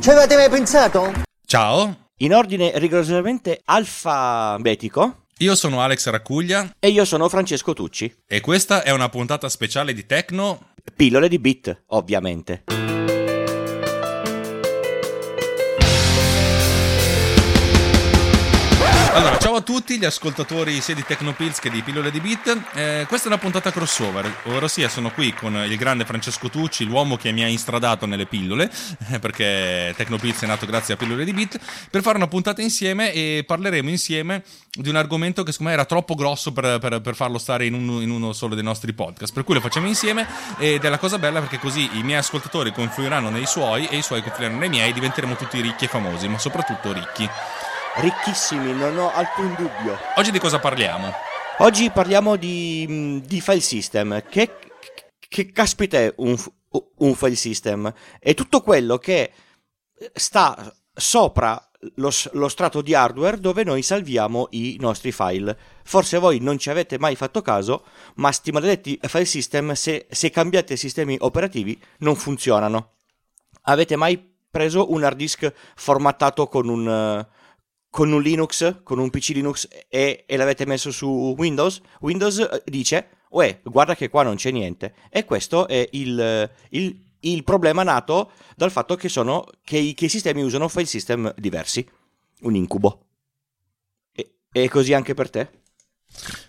Ci avete mai pensato? Ciao, In ordine rigorosamente alfabetico, io sono Alex Raccuglia e io sono Francesco Tucci. e questa è una puntata speciale di Tecno. Pillole di bit, ovviamente. Allora, ciao a tutti gli ascoltatori sia di Tecnopills che di Pillole di Beat. Eh, questa è una puntata crossover, ovvero sia sono qui con il grande Francesco Tucci, l'uomo che mi ha instradato nelle pillole, perché Tecnopills è nato grazie a Pillole di Beat, per fare una puntata insieme e parleremo insieme di un argomento che secondo me era troppo grosso per, per- per farlo stare in uno, in uno solo dei nostri podcast, per cui lo facciamo insieme ed è la cosa bella perché così i miei ascoltatori confluiranno nei suoi e i suoi confluiranno nei miei, diventeremo tutti ricchi e famosi, ma soprattutto ricchi. Ricchissimi, non ho alcun dubbio. Oggi di cosa parliamo? Oggi parliamo di, mh, di file system. Che, che caspita è un, un file system? È tutto quello che sta sopra lo, lo strato di hardware dove noi salviamo i nostri file. Forse voi non ci avete mai fatto caso, ma sti maledetti file system, se, se cambiate sistemi operativi, non funzionano. Avete mai preso un hard disk formattato con un, con un Linux, con un PC Linux e, e l'avete messo su Windows? Windows eh, dice, uè, guarda che qua non c'è niente. E questo è il, il- il problema nato dal fatto che, sono, che, i, che i sistemi usano file system diversi. Un incubo. E, è così anche per te?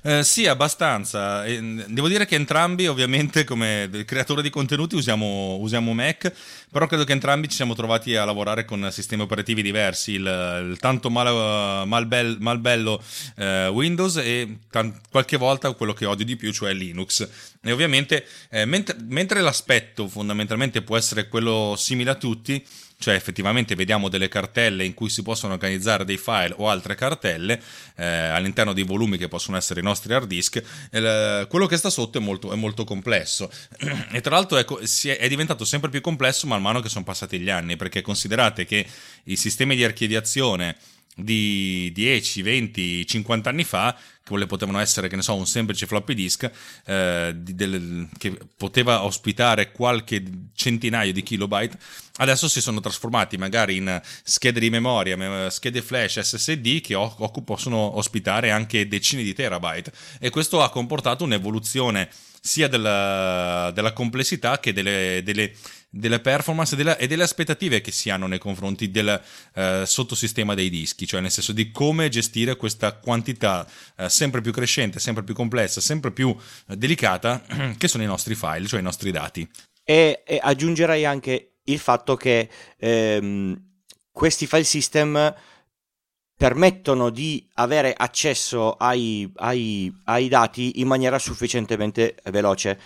Eh, sì, abbastanza. Devo dire che entrambi, ovviamente, come creatore di contenuti, usiamo, usiamo Mac, però credo che entrambi ci siamo trovati a lavorare con sistemi operativi diversi. Il, il tanto mal, malbel- malbello eh, Windows e tan- qualche volta quello che odio di più, cioè Linux. E ovviamente, eh, mentre, mentre l'aspetto fondamentalmente può essere quello simile a tutti, cioè effettivamente vediamo delle cartelle in cui si possono organizzare dei file o altre cartelle eh, all'interno dei volumi che possono essere i nostri hard disk, eh, quello che sta sotto è molto, è molto complesso. E tra l'altro ecco, è, è diventato sempre più complesso man mano che sono passati gli anni perché considerate che i sistemi di archiviazione di 10, 20, 50 anni fa, che le potevano essere, che ne so, un semplice floppy disk eh, di- del- che poteva ospitare qualche centinaio di kilobyte, adesso si sono trasformati magari in schede di memoria, me- schede flash, SSD che o- possono ospitare anche decine di terabyte. E questo ha comportato un'evoluzione sia della, della complessità che delle, delle- delle performance e della- e delle aspettative che si hanno nei confronti del eh, sottosistema dei dischi, cioè nel senso di come gestire questa quantità eh, sempre più crescente, sempre più complessa, sempre più eh, delicata che sono i nostri file, cioè i nostri dati. E, e aggiungerei anche il fatto che ehm, questi file system permettono di avere accesso ai, ai- ai dati in maniera sufficientemente veloce.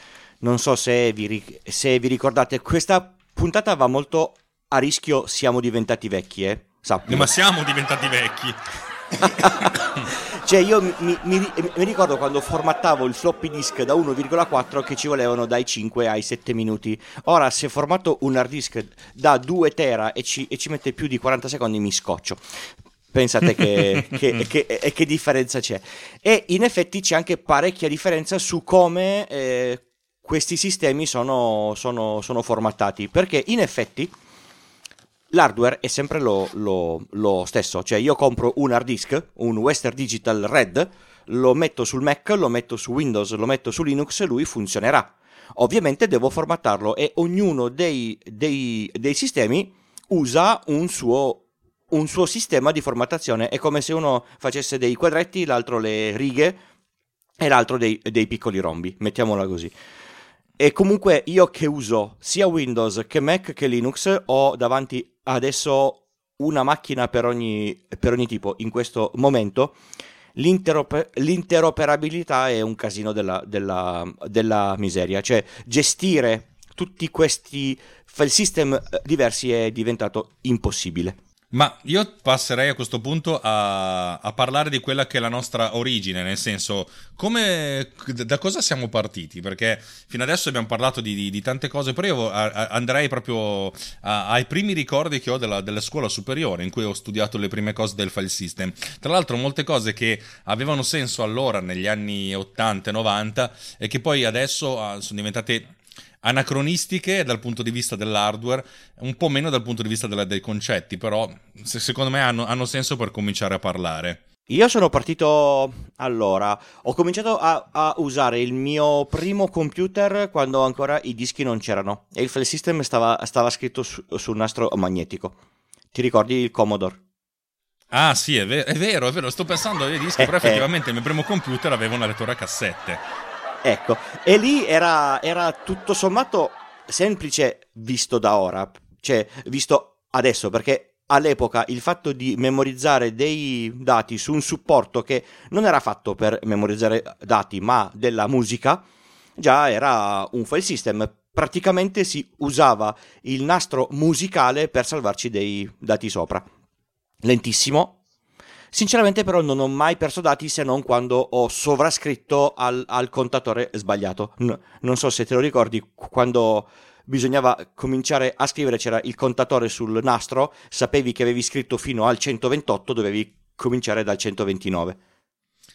Non so se vi, se vi ricordate, questa puntata va molto a rischio siamo diventati vecchi, eh? Sappilo. Ma siamo diventati vecchi. Cioè io mi, mi- mi- ricordo quando formattavo il floppy disk da 1,4 che ci volevano dai 5 ai 7 minuti. Ora se formato un hard disk da 2 tera e ci, e ci mette più di 40 secondi mi scoccio. Pensate che, che- che- che differenza c'è. E in effetti c'è anche parecchia differenza su come eh, questi sistemi sono, sono- sono formattati. Perché in effetti l'hardware è sempre lo, lo- lo stesso, cioè io compro un hard disk, un Western Digital Red, lo metto sul Mac, lo metto su Windows, lo metto su Linux e lui funzionerà. Ovviamente devo formattarlo e ognuno dei, dei- dei sistemi usa un suo, un suo sistema di formattazione. È come se uno facesse dei quadretti, l'altro le righe e l'altro dei, dei piccoli rombi, mettiamola così. E comunque io che uso sia Windows che Mac che Linux ho davanti adesso una macchina per ogni, per ogni tipo in questo momento. L'interope- l'interoperabilità è un casino della, della- della miseria, cioè gestire tutti questi file system diversi è diventato impossibile. Ma io passerei a questo punto a, a, parlare di quella che è la nostra origine, nel senso, come, da cosa siamo partiti? Perché fino adesso abbiamo parlato di, di, di tante cose, però io andrei proprio a, ai primi ricordi che ho della, della, scuola superiore, in cui ho studiato le prime cose del file system. Tra l'altro molte cose che avevano senso allora, negli anni 80 e 90, e che poi adesso ah, sono diventate anacronistiche dal punto di vista dell'hardware, un po' meno dal punto di vista della, dei concetti, però se, secondo me hanno, hanno senso per cominciare a parlare. Io sono partito allora, ho cominciato a, a, usare il mio primo computer quando ancora i dischi non c'erano e il file system stava, stava scritto su, sul nastro magnetico. Ti ricordi il Commodore? Ah sì, è, ver- è vero, è vero, sto pensando ai dischi, però effettivamente il mio primo computer aveva una lettura a cassette. Ecco, e lì era, era tutto sommato semplice visto da ora, cioè visto adesso, perché all'epoca il fatto di memorizzare dei dati su un supporto che non era fatto per memorizzare dati, ma della musica, già era un file system. Praticamente si usava il nastro musicale per salvarci dei dati sopra. Lentissimo, Sinceramente però non ho mai perso dati se non quando ho sovrascritto al, al contatore sbagliato. N- non so se te lo ricordi, quando bisognava cominciare a scrivere c'era il contatore sul nastro, sapevi che avevi scritto fino al 128, dovevi cominciare dal 129.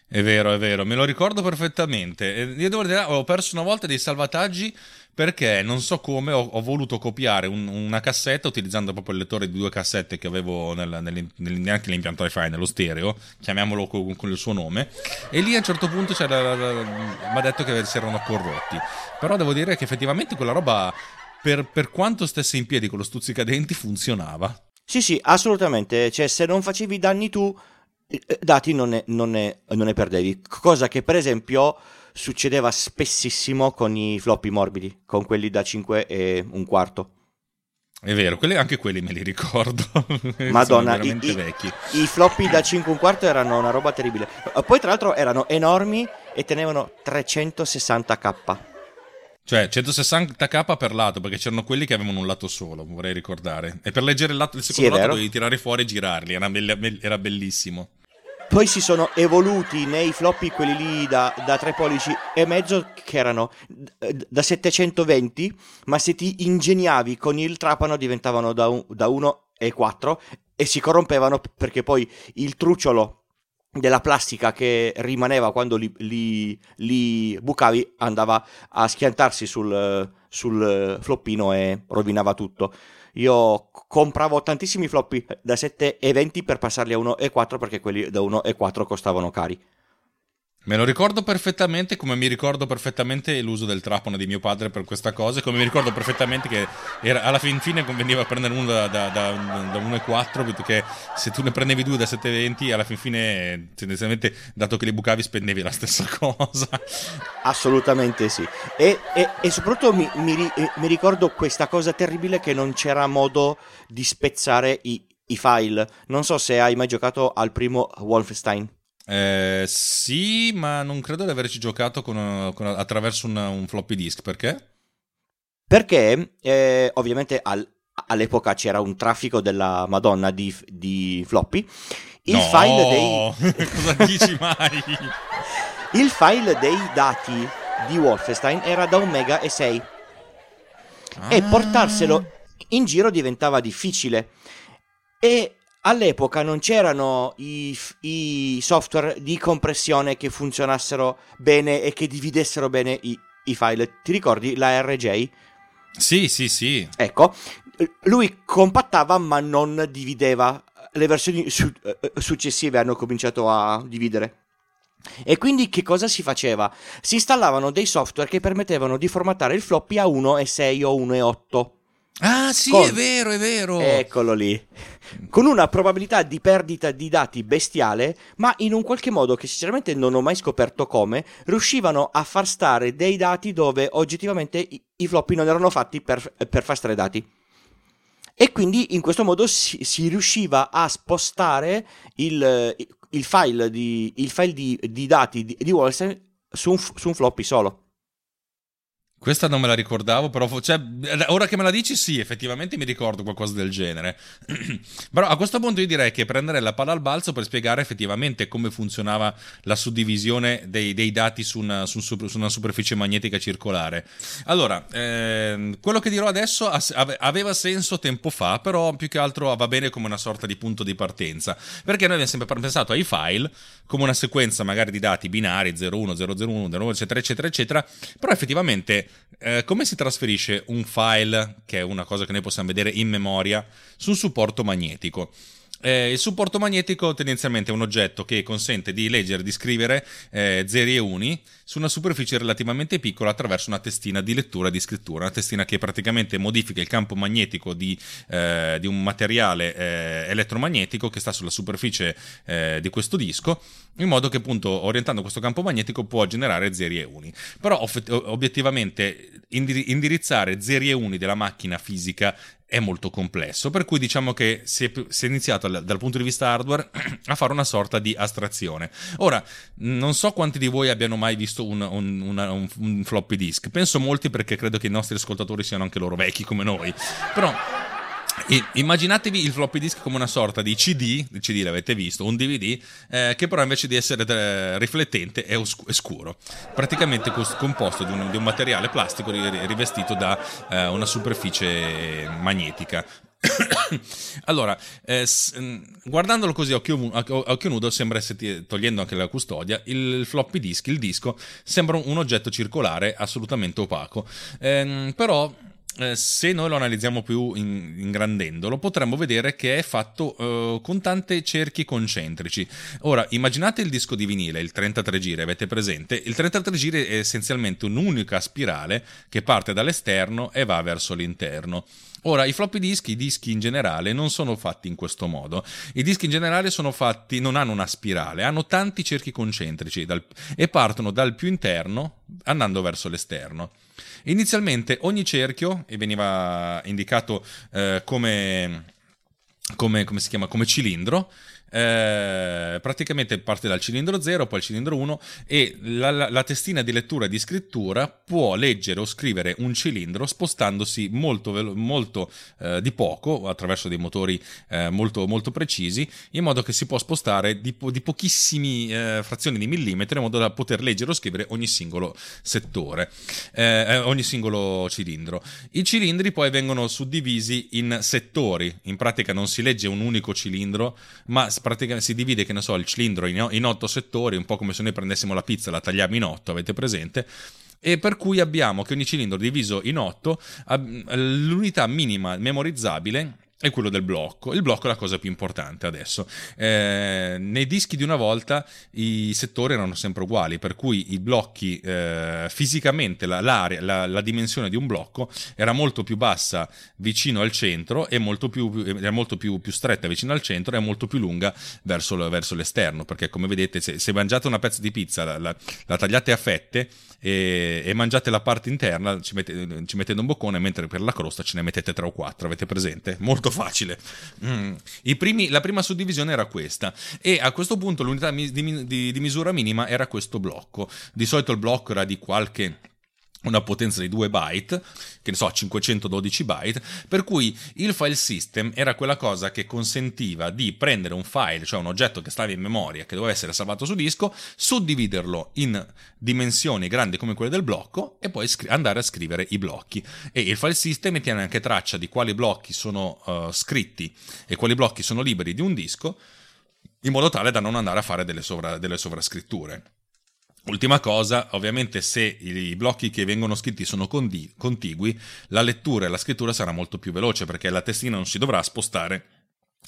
È vero, è vero, me lo ricordo perfettamente. Io devo dire, ho perso una volta dei salvataggi perché non so come ho, ho voluto copiare un, una cassetta utilizzando proprio il lettore di due cassette che avevo nel, nel, nel, neanche l'impianto wi nello stereo, chiamiamolo con, con, il suo nome, e lì a un certo punto mi ha detto che si erano corrotti. Però devo dire che effettivamente quella roba, per, per quanto stesse in piedi con lo stuzzicadenti, funzionava. Sì, sì, assolutamente. Cioè, se non facevi danni tu, eh, dati non ne, non ne, non ne perdevi. Cosa che, per esempio succedeva spessissimo con i floppy morbidi, con quelli da 5 e un quarto. È vero, quelli, anche quelli me li ricordo. Madonna, i, i, i, floppy da 5 e un quarto erano una roba terribile. Poi, tra l'altro, erano enormi e tenevano 360k. Cioè 160k per lato, perché c'erano quelli che avevano un lato solo, vorrei ricordare. E per leggere il, lato, il secondo sì, lato dovevi tirare fuori e girarli, era, be- era bellissimo. Poi si sono evoluti nei floppy quelli lì da, da 3 pollici e mezzo che erano da 720, ma se ti ingegnavi con il trapano diventavano da, un, da 1 e 4 e si corrompevano perché poi il trucciolo della plastica che rimaneva quando li, li, li bucavi andava a schiantarsi sul, sul floppino e rovinava tutto. Io compravo tantissimi floppy da 7 e 20 per passarli a 1 e 4 perché quelli da 1 e 4 costavano cari. Me lo ricordo perfettamente, come mi ricordo perfettamente l'uso del trapano di mio padre per questa cosa, come mi ricordo perfettamente che era, alla fin fine conveniva prendere uno da, da, da, da 1,4, perché se tu ne prendevi due da 7,20, alla fin fine, tendenzialmente, dato che li bucavi, spendevi la stessa cosa. Assolutamente sì. E, e, e soprattutto mi, mi, mi, ricordo questa cosa terribile che non c'era modo di spezzare i, i file. Non so se hai mai giocato al primo Wolfenstein. Eh, sì, ma non credo di averci giocato con, con, attraverso un, un, floppy disk. Perché? Perché eh, ovviamente al, all'epoca c'era un traffico della Madonna di, di floppy. Il no, file dei. Cosa dici mai? Il file dei dati di Wolfenstein era da un mega e 6. Ah. E portarselo in giro diventava difficile. E all'epoca non c'erano i, i, software di compressione che funzionassero bene e che dividessero bene i, i file. Ti ricordi la RJ? Sì, sì, sì. Ecco, lui compattava ma non divideva. Le versioni su- eh, successive hanno cominciato a dividere. E quindi che cosa si faceva? Si installavano dei software che permettevano di formattare il floppy a 1.6 o 1.8 Ah, sì, con... è vero, è vero. Eccolo lì. Con una probabilità di perdita di dati bestiale, ma in un qualche modo che sinceramente non ho mai scoperto come, riuscivano a far stare dei dati dove oggettivamente i, i floppy non erano fatti per, per, far stare dati. E quindi in questo modo si, si riusciva a spostare il, il file, di, il file di, di, dati di, di Wolfenstein su un, su un floppy solo. Questa non me la ricordavo, però cioè, ora che me la dici, sì, effettivamente mi ricordo qualcosa del genere. però a questo punto io direi che prenderei la palla al balzo per spiegare effettivamente come funzionava la suddivisione dei, dei dati su una, su, su una, superficie magnetica circolare. Allora, ehm, quello che dirò adesso aveva senso tempo fa, però più che altro va bene come una sorta di punto di partenza, perché noi abbiamo sempre pensato ai file come una sequenza magari di dati binari 01, 001, 01, eccetera, eccetera, eccetera, però effettivamente eh, come si trasferisce un file, che è una cosa che noi possiamo vedere in memoria, su un supporto magnetico? Eh, il supporto magnetico tendenzialmente è un oggetto che consente di leggere e di scrivere eh, zeri e uni su una superficie relativamente piccola attraverso una testina di lettura e di scrittura, una testina che praticamente modifica il campo magnetico di, eh, di un materiale eh, elettromagnetico che sta sulla superficie eh, di questo disco, in modo che appunto orientando questo campo magnetico può generare zeri e uni. Però obiettivamente indirizzare zeri e uni della macchina fisica è molto complesso, per cui diciamo che si è, si è iniziato dal punto di vista hardware a fare una sorta di astrazione. Ora, non so quanti di voi abbiano mai visto un, un, una, un, un floppy disk, penso molti perché credo che i nostri ascoltatori siano anche loro vecchi come noi, però immaginatevi il floppy disk come una sorta di CD, il CD l'avete visto, un DVD, eh, che però invece di essere eh, riflettente è, osc- è, scuro. Praticamente composto di un, di un materiale plastico rivestito da eh, una superficie magnetica. allora, eh, s- mm, guardandolo così a occhio, a occhio, nudo, sembra essere, togliendo anche la custodia, il floppy disk, il disco, sembra un oggetto circolare assolutamente opaco. Eh, però eh, se noi lo analizziamo più in, ingrandendolo, potremmo vedere che è fatto eh, con tante cerchi concentrici. Ora, immaginate il disco di vinile, il 33 giri, avete presente? Il 33 giri è essenzialmente un'unica spirale che parte dall'esterno e va verso l'interno. Ora, i floppy disk, i dischi in generale, non sono fatti in questo modo. I dischi in generale sono fatti, non hanno una spirale, hanno tanti cerchi concentrici dal, e partono dal più interno andando verso l'esterno. Inizialmente ogni cerchio veniva indicato eh, come, come, come, si chiama? come cilindro eh, praticamente parte dal cilindro 0, poi il cilindro 1 e la, la, la, testina di lettura e di scrittura può leggere o scrivere un cilindro spostandosi molto, molto eh, di poco attraverso dei motori eh, molto, molto, precisi in modo che si può spostare di, di pochissimi eh, frazioni di millimetro in modo da poter leggere o scrivere ogni singolo settore, eh, ogni singolo cilindro. I cilindri poi vengono suddivisi in settori, in pratica non si legge un unico cilindro ma praticamente si divide, che ne so, il cilindro in, in otto settori, un po' come se noi prendessimo la pizza e la tagliamo in otto, avete presente? e per cui abbiamo che ogni cilindro diviso in otto l'unità minima memorizzabile è quello del blocco. Il blocco è la cosa più importante adesso. Eh, nei dischi di una volta i settori erano sempre uguali, per cui i blocchi eh, fisicamente, la, la, la, dimensione di un blocco era molto più bassa vicino al centro e molto più, era molto più, più stretta vicino al centro e molto più lunga verso, verso l'esterno. Perché come vedete, se, se mangiate una pezza di pizza, la, la tagliate a fette e, e, mangiate la parte interna, ci, mette, ci mettete un boccone, mentre per la crosta ce ne mettete tre o quattro. Avete presente? Molto molto facile. Mm. Primi, la prima suddivisione era questa e a questo punto l'unità di, di, di misura minima era questo blocco. Di solito il blocco era di qualche una potenza di 2 byte, che ne so, 512 byte, per cui il file system era quella cosa che consentiva di prendere un file, cioè un oggetto che stava in memoria, che doveva essere salvato su disco, suddividerlo in dimensioni grandi come quelle del blocco e poi scri- andare a scrivere i blocchi. E il file system tiene anche traccia di quali blocchi sono uh, scritti e quali blocchi sono liberi di un disco, in modo tale da non andare a fare delle, sovra- delle sovrascritture. Ultima cosa, ovviamente se i blocchi che vengono scritti sono contigui, la lettura e la scrittura sarà molto più veloce perché la testina non si dovrà spostare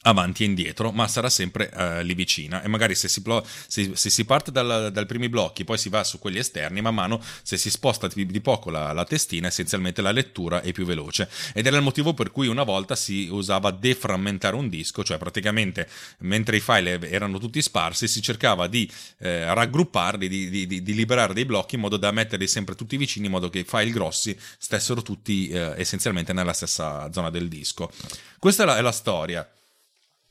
avanti e indietro, ma sarà sempre uh, lì vicina. E magari se si, plo- se, se si parte dal, dai primi blocchi, poi si va su quelli esterni, man mano se si sposta di, di poco la, la, testina, essenzialmente la lettura è più veloce. Ed era il motivo per cui una volta si usava deframmentare un disco, cioè praticamente mentre i file erano tutti sparsi, si cercava di eh, raggrupparli, di, di, di, liberare dei blocchi in modo da metterli sempre tutti vicini, in modo che i file grossi stessero tutti eh, essenzialmente nella stessa zona del disco. Questa è la, è la storia.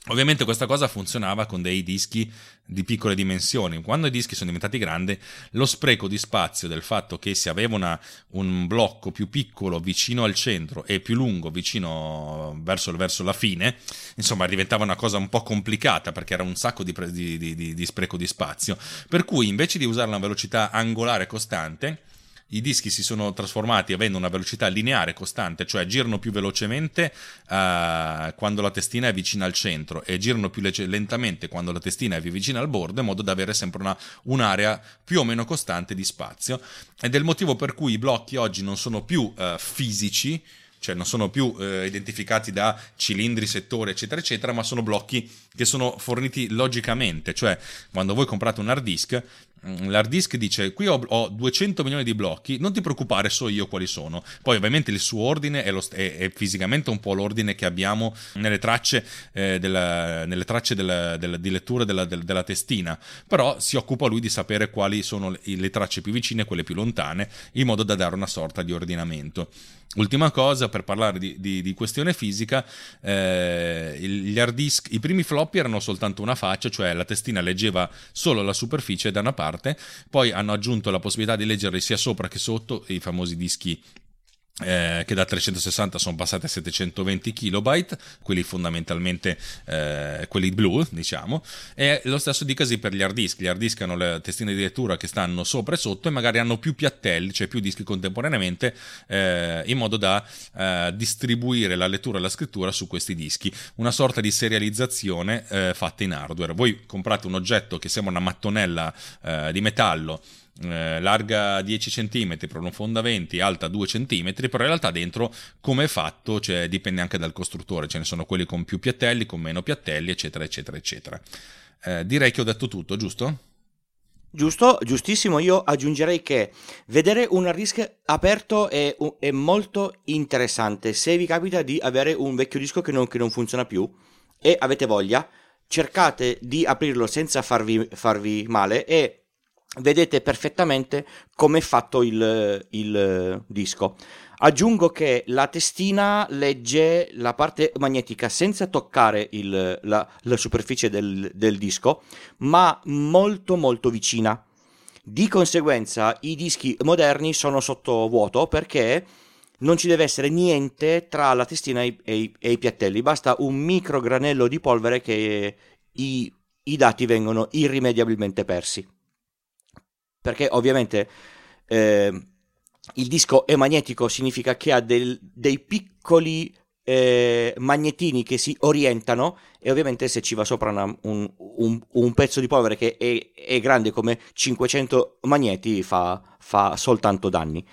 Ovviamente questa cosa funzionava con dei dischi di piccole dimensioni. Quando i dischi sono diventati grandi, lo spreco di spazio del fatto che si aveva una, un blocco più piccolo vicino al centro e più lungo vicino verso, verso, la fine, insomma, diventava una cosa un po' complicata perché era un sacco di, di, di, di spreco di spazio. Per cui invece di usare una velocità angolare costante, i dischi si sono trasformati avendo una velocità lineare costante, cioè girano più velocemente uh, quando la testina è vicina al centro e girano più le- lentamente quando la testina è vicina al bordo, in modo da avere sempre una, un'area più o meno costante di spazio. Ed è il motivo per cui i blocchi oggi non sono più uh, fisici, cioè non sono più eh, identificati da cilindri, settori, eccetera, eccetera, ma sono blocchi che sono forniti logicamente, cioè quando voi comprate un hard disk, l'hard disk dice qui ho, ho, 200 milioni di blocchi, non ti preoccupare, so io quali sono. Poi ovviamente il suo ordine è, lo, è, è fisicamente un po' l'ordine che abbiamo nelle tracce, eh, della, nelle tracce della, della, di lettura della, della, testina, però si occupa lui di sapere quali sono le, le tracce più vicine e quelle più lontane, in modo da dare una sorta di ordinamento. Ultima cosa, per parlare di, di, di questione fisica, eh, gli hard disk, i primi floppy erano soltanto una faccia, cioè la testina leggeva solo la superficie da una parte, poi hanno aggiunto la possibilità di leggerli sia sopra che sotto, i famosi dischi eh, che da 360 sono passati a 720 kilobyte, quelli fondamentalmente eh, quelli blu, diciamo, e lo stesso dicasi per gli hard disk. Gli hard disk hanno le testine di lettura che stanno sopra e sotto e magari hanno più piattelli, cioè più dischi contemporaneamente, eh, in modo da eh, distribuire la lettura e la scrittura su questi dischi. Una sorta di serializzazione eh, fatta in hardware. Voi comprate un oggetto che sembra una mattonella eh, di metallo eh, larga 10 cm, profonda 20, alta 2 cm, però in realtà dentro come è fatto cioè, dipende anche dal costruttore, ce ne sono quelli con più piattelli, con meno piattelli, eccetera, eccetera, eccetera. Eh, direi che ho detto tutto, giusto? Giusto, giustissimo. Io aggiungerei che vedere un hard disk aperto è, è, molto interessante. Se vi capita di avere un vecchio disco che non, che non funziona più e avete voglia, cercate di aprirlo senza farvi, farvi male e vedete perfettamente come è fatto il, il, disco. Aggiungo che la testina legge la parte magnetica senza toccare il, la, la, superficie del, del disco, ma molto molto vicina. Di conseguenza i dischi moderni sono sotto vuoto perché non ci deve essere niente tra la testina e i, e i piattelli, basta un micro granello di polvere che i, i dati vengono irrimediabilmente persi perché ovviamente eh, il disco è magnetico, significa che ha del, dei piccoli eh, magnetini che si orientano e ovviamente se ci va sopra una, un, un, un, pezzo di polvere che è, è, grande come 500 magneti fa, fa soltanto danni.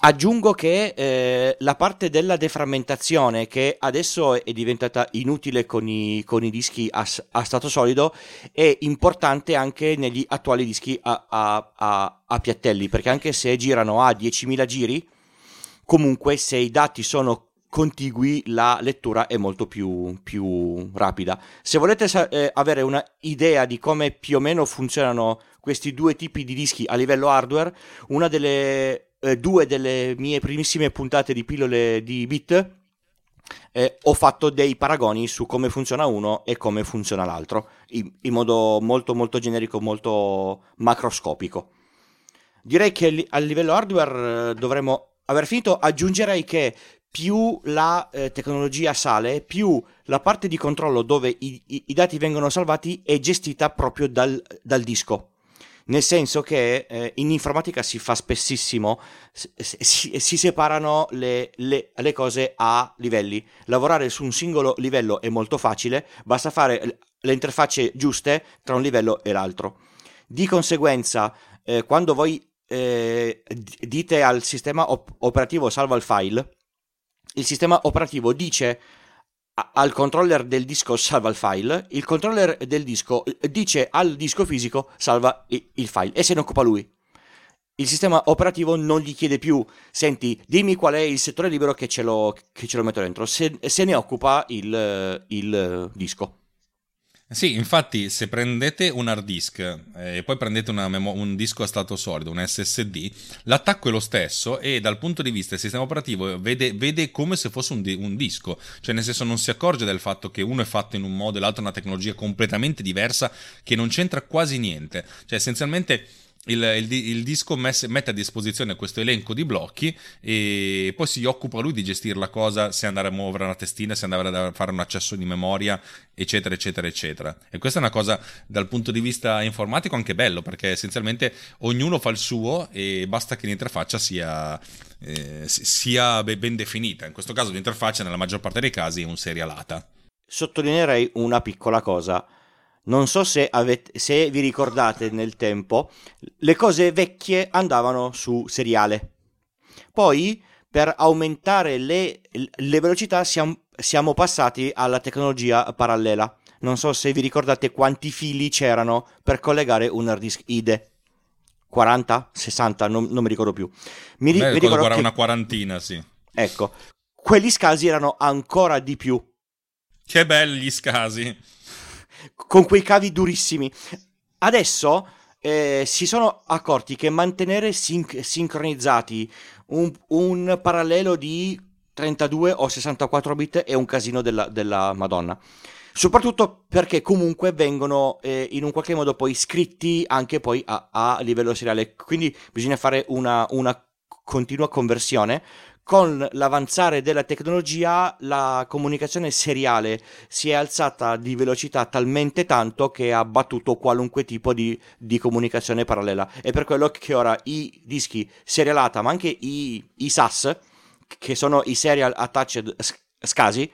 Aggiungo che eh, la parte della deframmentazione, che adesso è diventata inutile con i, con i dischi a, a, stato solido, è importante anche negli attuali dischi a, a, a, piattelli, perché anche se girano a 10.000 giri, comunque se i dati sono contigui la lettura è molto più, più rapida. Se volete eh, avere un'idea di come più o meno funzionano questi due tipi di dischi a livello hardware, una delle eh, due delle mie primissime puntate di pillole di bit eh, ho fatto dei paragoni su come funziona uno e come funziona l'altro, in, in modo molto molto generico, molto macroscopico. Direi che a livello hardware eh, dovremmo aver finito. Aggiungerei che più la eh, tecnologia sale, più la parte di controllo dove i, i, i dati vengono salvati è gestita proprio dal, dal disco nel senso che eh, in informatica si fa spessissimo, si, si separano le, le, le, cose a livelli. Lavorare su un singolo livello è molto facile, basta fare le interfacce giuste tra un livello e l'altro. Di conseguenza, eh, quando voi eh, dite al sistema op- operativo salva il file, il sistema operativo dice al controller del disco salva il file, il controller del disco eh, dice al disco fisico salva il file e se ne occupa lui. Il sistema operativo non gli chiede più, senti, dimmi qual è il settore libero che ce lo, che ce lo metto dentro, se, se ne occupa il, il disco. Sì, infatti se prendete un hard disk eh, e poi prendete memo- un disco a stato solido, un SSD, l'attacco è lo stesso e dal punto di vista del sistema operativo vede, vede come se fosse un, di- un, disco, cioè nel senso non si accorge del fatto che uno è fatto in un modo e l'altro è una tecnologia completamente diversa che non c'entra quasi niente, cioè essenzialmente il, il, il, disco messe, mette a disposizione questo elenco di blocchi e poi si occupa lui di gestire la cosa, se andare a muovere una testina, se andare a fare un accesso di memoria, eccetera, eccetera, eccetera. E questa è una cosa dal punto di vista informatico anche bello, perché essenzialmente ognuno fa il suo e basta che l'interfaccia sia, eh, sia ben definita. In questo caso l'interfaccia nella maggior parte dei casi è un serialata. Sottolineerei una piccola cosa non so se, avete, se vi ricordate nel tempo, le cose vecchie andavano su seriale. Poi, per aumentare le, le velocità, siamo, siamo passati alla tecnologia parallela. Non so se vi ricordate quanti fili c'erano per collegare un hard disk IDE. 40? 60? Non, non mi ricordo più. Mi, Beh, mi ricordo che... una quarantina, sì. Ecco, quelli scasi erano ancora di più. Che belli gli scasi con quei cavi durissimi. Adesso eh, si sono accorti che mantenere sin- sincronizzati un, un, parallelo di 32 o 64 bit è un casino della, della Madonna. Soprattutto perché comunque vengono eh, in un qualche modo poi scritti anche poi a, a livello seriale. Quindi bisogna fare una, una continua conversione con l'avanzare della tecnologia la comunicazione seriale si è alzata di velocità talmente tanto che ha battuto qualunque tipo di, di comunicazione parallela. È per quello che ora i dischi serialata, ma anche i, i SAS, che sono i serial attached SCSI,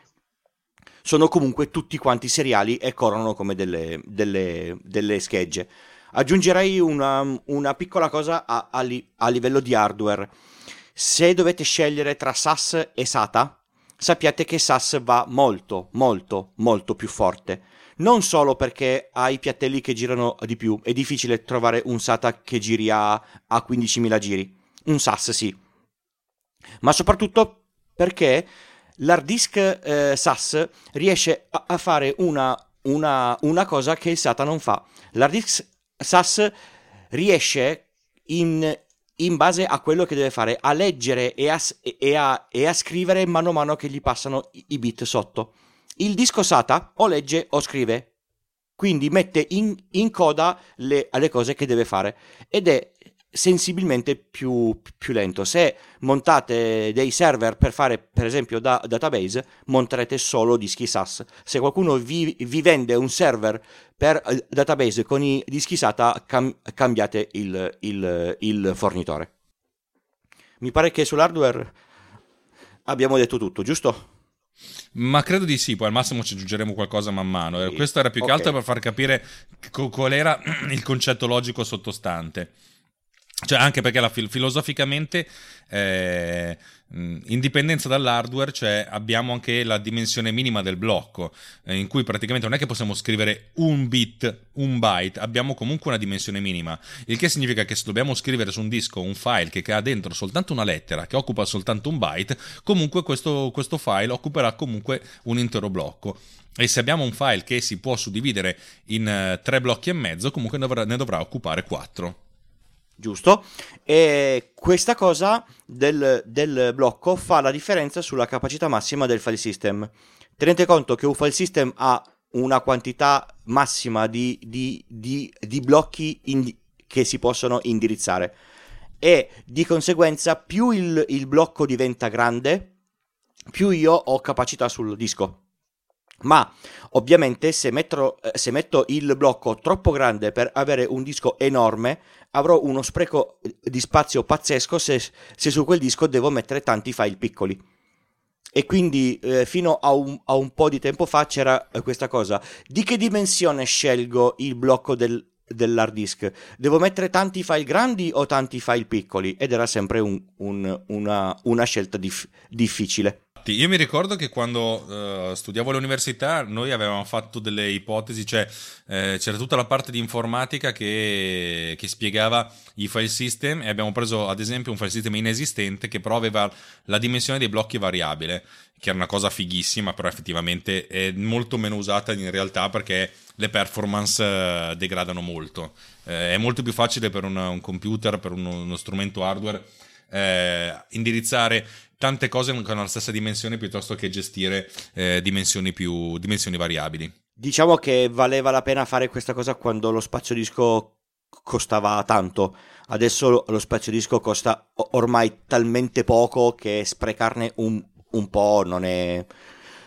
sono comunque tutti quanti seriali e corrono come delle, delle, delle schegge. Aggiungerei una, una piccola cosa a, a, li, a livello di hardware se dovete scegliere tra SAS e SATA, sappiate che SAS va molto, molto, molto più forte. Non solo perché ha i piattelli che girano di più, è difficile trovare un SATA che giri a, a 15.000 giri. Un SAS sì. Ma soprattutto perché l'hard disk eh, SAS riesce a, a fare una, una, una cosa che il SATA non fa. L'hard disk SAS riesce in in base a quello che deve fare, a leggere e a, e a, e a scrivere mano a mano che gli passano i, i bit sotto. Il disco SATA o legge o scrive, quindi mette in, in coda le, le, cose che deve fare ed è sensibilmente più, più, lento. Se montate dei server per fare per esempio da database, monterete solo dischi SAS. Se qualcuno vi, vi vende un server per eh, database con i dischi SATA, cam, cambiate il, il, il fornitore. Mi pare che sull'hardware abbiamo detto tutto, giusto? Ma credo di sì, poi al massimo ci aggiungeremo qualcosa man mano. Eh, questo era più che okay. altro per far capire qual era il concetto logico sottostante. Cioè, anche perché la, filosoficamente, eh, indipendenza dall'hardware, cioè abbiamo anche la dimensione minima del blocco, eh, in cui praticamente non è che possiamo scrivere un bit, un byte, abbiamo comunque una dimensione minima. Il che significa che se dobbiamo scrivere su un disco un file che ha dentro soltanto una lettera, che occupa soltanto un byte, comunque questo, questo file occuperà comunque un intero blocco. E se abbiamo un file che si può suddividere in uh, tre blocchi e mezzo, comunque ne dovrà, ne dovrà occupare quattro giusto? E questa cosa del, del, blocco fa la differenza sulla capacità massima del file system. Tenete conto che un file system ha una quantità massima di, di, di, di blocchi in, che si possono indirizzare e di conseguenza più il, il blocco diventa grande, più io ho capacità sul disco. Ma ovviamente se metto, eh, se metto, il blocco troppo grande per avere un disco enorme, avrò uno spreco di spazio pazzesco se, se su quel disco devo mettere tanti file piccoli. E quindi eh, fino a un, a un, po' di tempo fa c'era eh, questa cosa. Di che dimensione scelgo il blocco del, dell'hard disk? Devo mettere tanti file grandi o tanti file piccoli? Ed era sempre un, un, una, una, scelta dif- difficile. Io mi ricordo che quando uh, studiavo all'università noi avevamo fatto delle ipotesi, cioè eh, c'era tutta la parte di informatica che, che, spiegava i file system e abbiamo preso ad esempio un file system inesistente che però aveva la dimensione dei blocchi variabile, che era una cosa fighissima, però effettivamente è molto meno usata in realtà perché le performance uh, degradano molto. Eh, è molto più facile per una, un computer, per uno, uno strumento hardware eh, indirizzare tante cose con la stessa dimensione piuttosto che gestire eh, dimensioni, più, dimensioni variabili. Diciamo che valeva la pena fare questa cosa quando lo spazio disco costava tanto. Adesso lo spazio disco costa ormai talmente poco che sprecarne un, un po' non è.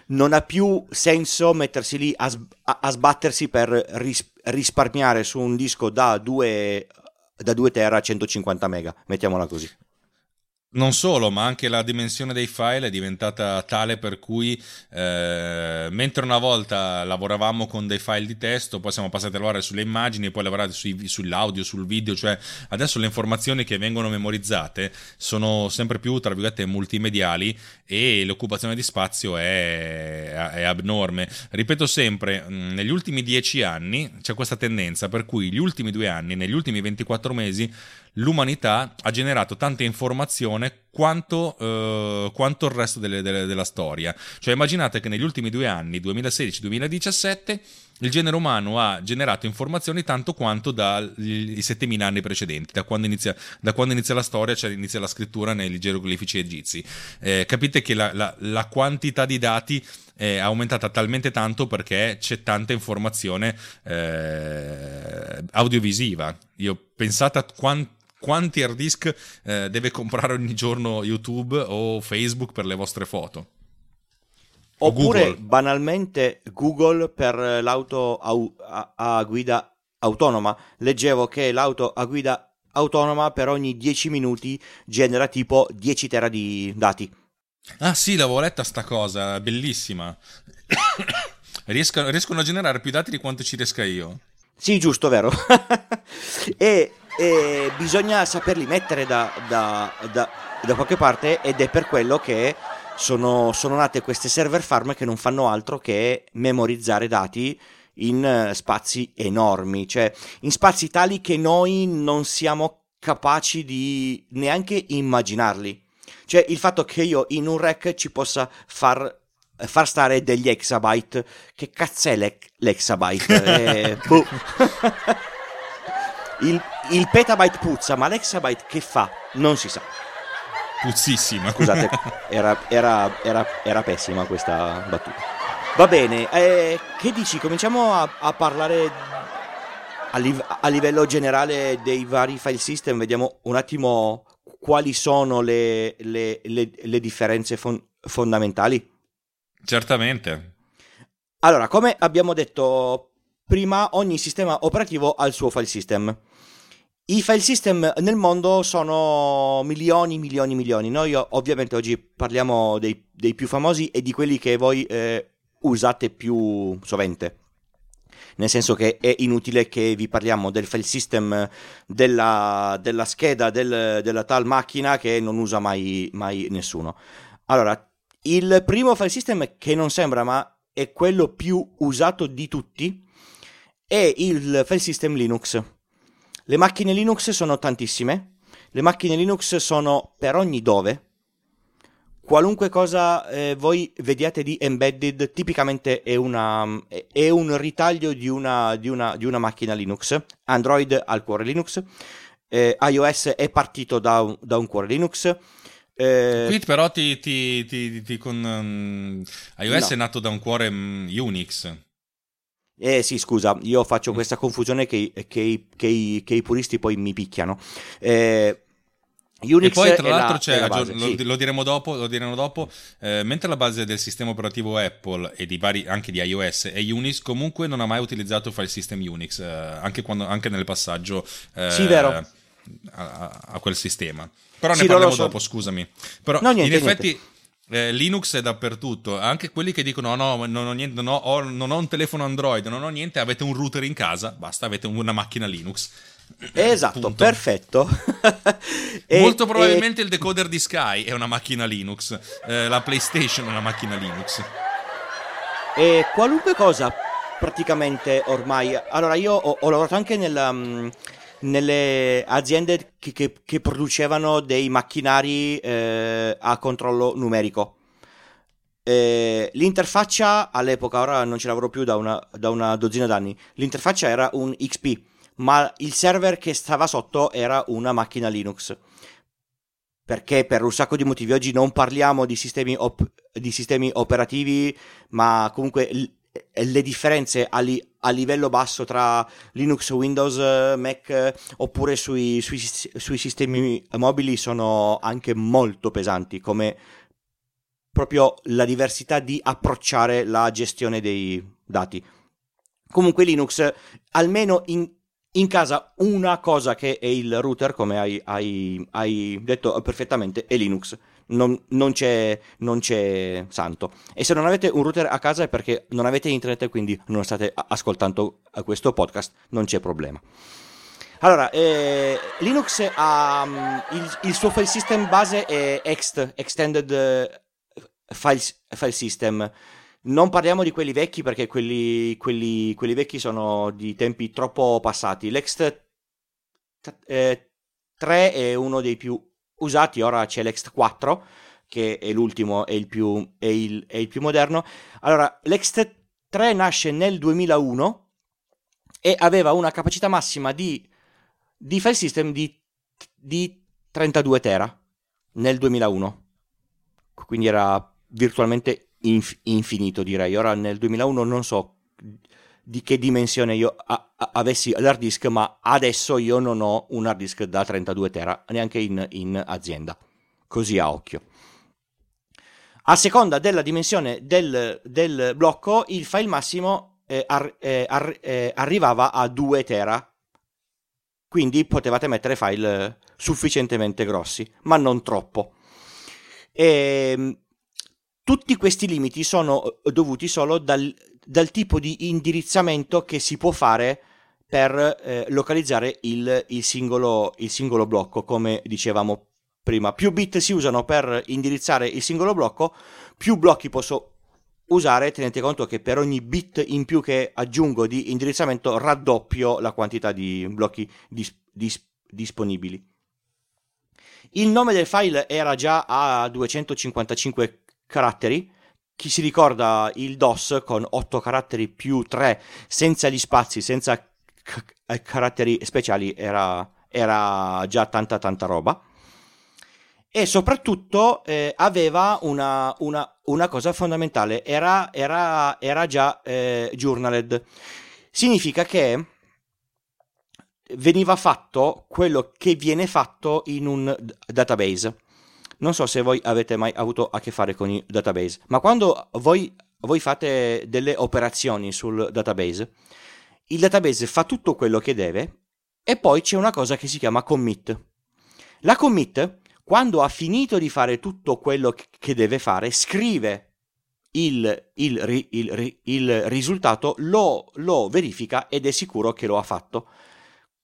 Non ha più senso mettersi lì a, a, sbattersi per ris, risparmiare su un disco da 2 da 2 tera a 150 mega, mettiamola così. Non solo, ma anche la dimensione dei file è diventata tale per cui eh, mentre una volta lavoravamo con dei file di testo, poi siamo passati a lavorare sulle immagini poi lavorare sui, sull'audio, sul video, cioè adesso le informazioni che vengono memorizzate sono sempre più, tra virgolette, multimediali e l'occupazione di spazio è, è abnorme. Ripeto sempre, negli ultimi dieci anni c'è questa tendenza per cui gli ultimi due anni, negli ultimi 24 mesi, l'umanità ha generato tanta informazione quanto, eh, quanto il resto delle, delle, della storia. Cioè immaginate che negli ultimi due anni, 2016-2017, il genere umano ha generato informazioni tanto quanto dai 7000 anni precedenti, da quando inizia, da quando inizia la storia, cioè inizia la scrittura nei geroglifici egizi. Eh, capite che la, la, la quantità di dati è aumentata talmente tanto perché c'è tanta informazione eh, audiovisiva. Io pensate a quanto quanti hard disk eh, deve comprare ogni giorno YouTube o Facebook per le vostre foto. Oppure Google. banalmente Google per l'auto a, a guida autonoma. Leggevo che l'auto a guida autonoma per ogni 10 minuti genera tipo 10 tera di dati. Ah sì, l'avevo letta sta cosa, bellissima. riescono, riescono a generare più dati di quanto ci riesca io. Sì, giusto, vero. e e bisogna saperli mettere da, da, da, da, qualche parte ed è per quello che sono, sono, nate queste server farm che non fanno altro che memorizzare dati in eh, spazi enormi, cioè in spazi tali che noi non siamo capaci di neanche immaginarli. Cioè il fatto che io in un rack ci possa far far stare degli exabyte. Che cazzo è l'exabyte? eh, boh. il, il petabyte puzza, ma l'exabyte che fa? Non si sa. Puzzissima. Scusate, era, era, era, era pessima questa battuta. Va bene, eh, che dici? Cominciamo a, a parlare a, liv- a, livello generale dei vari file system, vediamo un attimo quali sono le, le, le, le differenze fon- fondamentali. Certamente. Allora, come abbiamo detto prima, ogni sistema operativo ha il suo file system. I file system nel mondo sono milioni, milioni, milioni. Noi ovviamente oggi parliamo dei, dei più famosi e di quelli che voi eh, usate più sovente. Nel senso che è inutile che vi parliamo del file system della, della scheda del, della tal macchina che non usa mai, mai nessuno. Allora, il primo file system che non sembra ma è quello più usato di tutti è il file system Linux le macchine Linux sono tantissime, le macchine Linux sono per ogni dove. Qualunque cosa eh, voi vediate di embedded tipicamente è, una, è un ritaglio di una, di, una, di una, macchina Linux. Android ha il cuore Linux, eh, iOS è partito da un, da un cuore Linux. Eh, Qui però ti, ti, ti, ti con um, iOS no. è nato da un cuore um, Unix. Eh sì, scusa, io faccio mm. questa confusione che, che, che, che i puristi poi mi picchiano. Eh, Unix e poi tra l'altro la, c'è, base, lo, sì. lo, diremo dopo, lo diremo dopo eh, mentre la base del sistema operativo Apple e di vari, anche di iOS è Unix, comunque non ha mai utilizzato file system Unix, eh, anche, quando, anche, nel passaggio eh, sì, vero. A, a, quel sistema. Però sì, ne parliamo so. dopo, scusami. Però no, niente, in effetti... Niente eh, Linux è dappertutto, anche quelli che dicono no, no, non ho, niente, non, ho, non ho un telefono Android, non ho niente, avete un router in casa, basta, avete una macchina Linux. Esatto, Punto. perfetto. e, Molto probabilmente e... il decoder di Sky è una macchina Linux, eh, la PlayStation è una macchina Linux. E qualunque cosa praticamente ormai... Allora io ho, ho lavorato anche nella... Um, nelle aziende che, che, che producevano dei macchinari eh, a controllo numerico. Eh, l'interfaccia all'epoca, ora non ci lavoro più da una, da una dozzina d'anni, l'interfaccia era un XP, ma il server che stava sotto era una macchina Linux. Perché per un sacco di motivi oggi non parliamo di sistemi, op- di sistemi operativi, ma comunque le differenze a, li, a, livello basso tra Linux, Windows, Mac oppure sui, sui, sui, sistemi mobili sono anche molto pesanti, come proprio la diversità di approcciare la gestione dei dati. Comunque Linux, almeno in, in casa, una cosa che è il router, come hai, hai, hai detto perfettamente, è Linux non, non, c'è, non, c'è, santo. E se non avete un router a casa è perché non avete internet e quindi non state ascoltando questo podcast, non c'è problema. Allora, eh, Linux ha um, il, il, suo file system base è Ext, Extended eh, file, file, System. Non parliamo di quelli vecchi perché quelli, quelli, quelli vecchi sono di tempi troppo passati. L'Ext eh, 3 è uno dei più usati, ora c'è l'Ext 4 che è l'ultimo e il più, il, il più moderno. Allora, l'Ext 3 nasce nel 2001 e aveva una capacità massima di, di file system di, di 32 tera nel 2001. Quindi era virtualmente inf- infinito, direi. Ora nel 2001 non so di che dimensione io a- a- avessi l'hard disk, ma adesso io non ho un hard disk da 32 tera neanche in, in azienda, così a occhio. A seconda della dimensione del, del blocco, il file massimo eh, ar- eh, ar- eh, arrivava a 2 tera, quindi potevate mettere file sufficientemente grossi, ma non troppo. E, ehm, tutti questi limiti sono dovuti solo dal, dal tipo di indirizzamento che si può fare per eh, localizzare il, il, singolo, il singolo blocco, come dicevamo prima. Più bit si usano per indirizzare il singolo blocco, più blocchi posso usare, tenete conto che per ogni bit in più che aggiungo di indirizzamento raddoppio la quantità di blocchi dis- dis- disponibili. Il nome del file era già a 255 caratteri, chi si ricorda il DOS con 8 caratteri più 3 senza gli spazi, senza c- eh, caratteri speciali era, era, già tanta tanta roba. E soprattutto eh, aveva una, una, una, cosa fondamentale, era, era, era già eh, journaled. Significa che veniva fatto quello che viene fatto in un database. Non so se voi avete mai avuto a che fare con i database, ma quando voi, voi fate delle operazioni sul database, il database fa tutto quello che deve e poi c'è una cosa che si chiama commit. La commit, quando ha finito di fare tutto quello che deve fare, scrive il, il, il, il risultato, lo, lo, verifica ed è sicuro che lo ha fatto.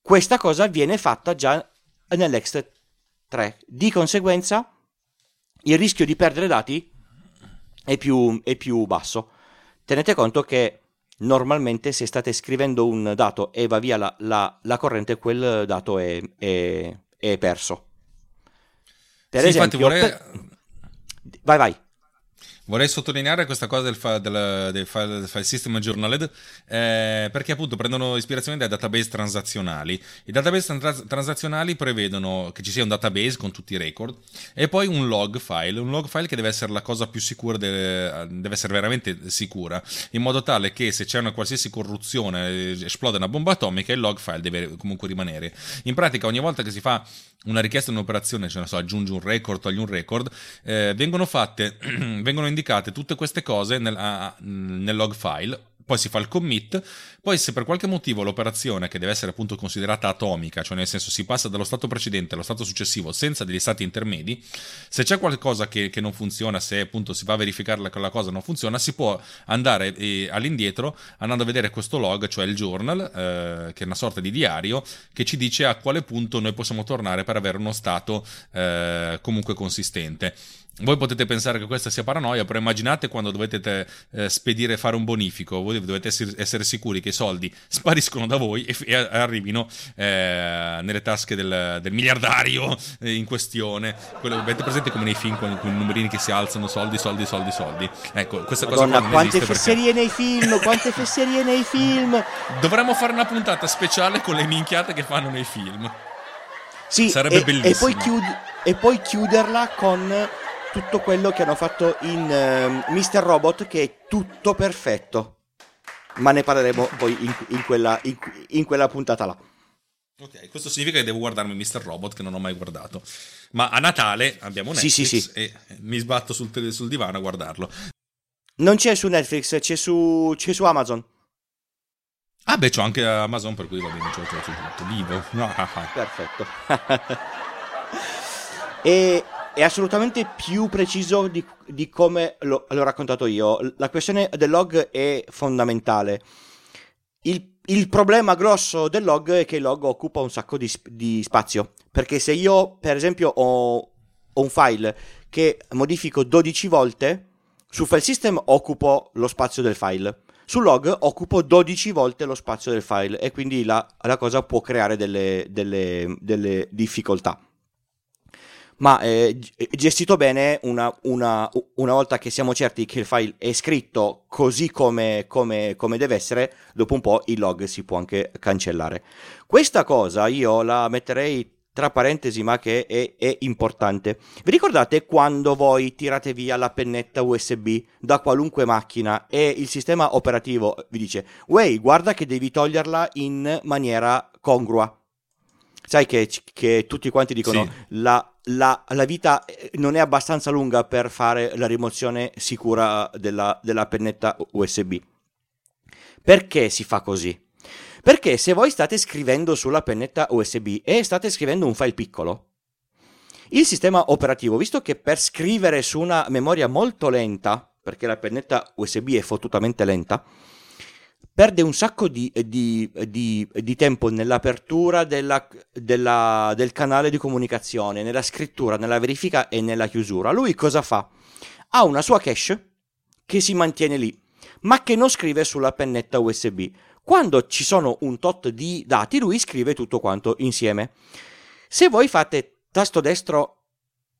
Questa cosa viene fatta già nell'Ext 3. Di conseguenza, il rischio di perdere dati è più, è più basso. Tenete conto che normalmente se state scrivendo un dato e va via la, la, la corrente, quel dato è, è, è perso. Per sì, esempio, vorrei... per... vai vai. Vorrei sottolineare questa cosa del, fa, del, del, file, del file system journaled eh, perché appunto prendono ispirazione dai database transazionali. I database trans- transazionali prevedono che ci sia un database con tutti i record e poi un log file, un log file che deve essere la cosa più sicura, deve, deve essere veramente sicura, in modo tale che se c'è una qualsiasi corruzione, esplode una bomba atomica, il log file deve comunque rimanere. In pratica ogni volta che si fa una richiesta di un'operazione, cioè non so, aggiungi un record, togli un record, eh, vengono fatte, vengono indicate tutte queste cose nel, a, nel log file poi si fa il commit, poi se per qualche motivo l'operazione che deve essere appunto considerata atomica, cioè nel senso si passa dallo stato precedente allo stato successivo senza degli stati intermedi, se c'è qualcosa che, che non funziona, se appunto si va a verificare che la cosa non funziona, si può andare eh, all'indietro andando a vedere questo log, cioè il journal, eh, che è una sorta di diario, che ci dice a quale punto noi possiamo tornare per avere uno stato eh, comunque consistente. Voi potete pensare che questa sia paranoia, però immaginate quando dovete eh, spedire fare un bonifico, voi dovete essere, sicuri che i soldi spariscono da voi e, e arrivino eh, nelle tasche del, del miliardario eh, in questione. Quello, avete presente come nei film con, con, i numerini che si alzano, soldi, soldi, soldi, soldi. Ecco, questa Madonna, cosa non quante fesserie perché... nei film, quante fesserie nei film. Dovremmo fare una puntata speciale con le minchiate che fanno nei film. Sì, sarebbe e, bellissimo. E poi, chiud- e poi chiuderla con tutto quello che hanno fatto in uh, ehm, Mr. Robot, che è tutto perfetto. Ma ne parleremo poi in, in, quella, in, in quella puntata là. Ok, questo significa che devo guardarmi Mr. Robot che non ho mai guardato. Ma a Natale abbiamo Netflix sì, sì, sì. e mi sbatto sul, sul, divano a guardarlo. Non c'è su Netflix, c'è su, c'è su Amazon. Ah beh, c'ho anche Amazon per cui va bene, c'ho, tutto, vivo. Perfetto. e è assolutamente più preciso di, di come lo, l'ho raccontato io. La questione del log è fondamentale. Il, il, problema grosso del log è che il log occupa un sacco di, di spazio. Perché se io, per esempio, ho, ho, un file che modifico 12 volte, su file system occupo lo spazio del file. Sul log occupo 12 volte lo spazio del file e quindi la, la cosa può creare delle, delle, delle difficoltà ma eh, gestito bene una, una, una, volta che siamo certi che il file è scritto così come, come, come, deve essere, dopo un po' il log si può anche cancellare. Questa cosa io la metterei tra parentesi ma che è, è importante. Vi ricordate quando voi tirate via la pennetta USB da qualunque macchina e il sistema operativo vi dice, wey, guarda che devi toglierla in maniera congrua sai che, che tutti quanti dicono sì. la, la, la, vita eh, non è abbastanza lunga per fare la rimozione sicura della, della pennetta USB. Perché si fa così? Perché se voi state scrivendo sulla pennetta USB e state scrivendo un file piccolo, il sistema operativo, visto che per scrivere su una memoria molto lenta, perché la pennetta USB è fottutamente lenta, perde un sacco di, di, di, di tempo nell'apertura della, della, del canale di comunicazione, nella scrittura, nella verifica e nella chiusura. Lui cosa fa? Ha una sua cache che si mantiene lì, ma che non scrive sulla pennetta USB. Quando ci sono un tot di dati, lui scrive tutto quanto insieme. Se voi fate tasto destro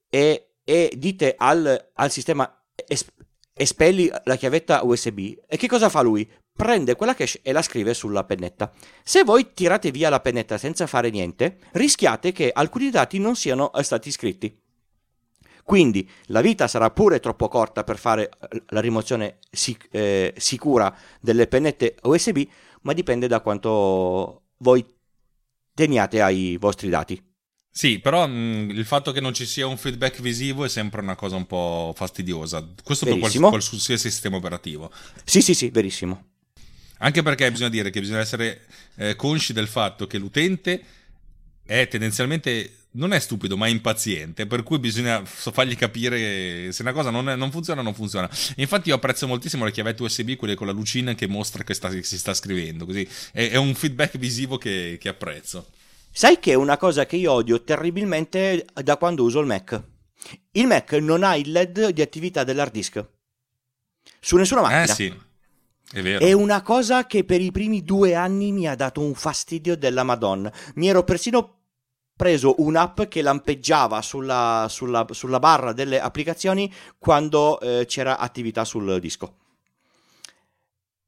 e, e dite al, al sistema es, espelli la chiavetta USB, e che cosa fa lui? Prende quella cache e la scrive sulla pennetta. Se voi tirate via la pennetta senza fare niente, rischiate che alcuni dati non siano stati scritti. Quindi la vita sarà pure troppo corta per fare eh, la rimozione sic- eh, sicura delle pennette USB, ma dipende da quanto voi teniate ai vostri dati. Sì, però mh, il fatto che non ci sia un feedback visivo è sempre una cosa un po' fastidiosa. Questo verissimo. per qualsiasi sistema operativo. Sì, sì, sì, verissimo. Anche perché bisogna dire che bisogna essere eh, consci del fatto che l'utente è tendenzialmente non è stupido, ma è impaziente, per cui bisogna fargli capire se una cosa non, è, non funziona, non funziona. infatti io apprezzo moltissimo le chiavette USB, quelle con la lucina che mostra che, sta, che si sta scrivendo, così è, è un feedback visivo che, che, apprezzo. Sai che è una cosa che io odio terribilmente da quando uso il Mac? Il Mac non ha il LED di attività dell'hard disk. Su nessuna macchina. Eh sì. È, è una cosa che per i primi due anni mi ha dato un fastidio della Madonna. Mi ero persino preso un'app che lampeggiava sulla, sulla, sulla barra delle applicazioni quando eh, c'era attività sul disco.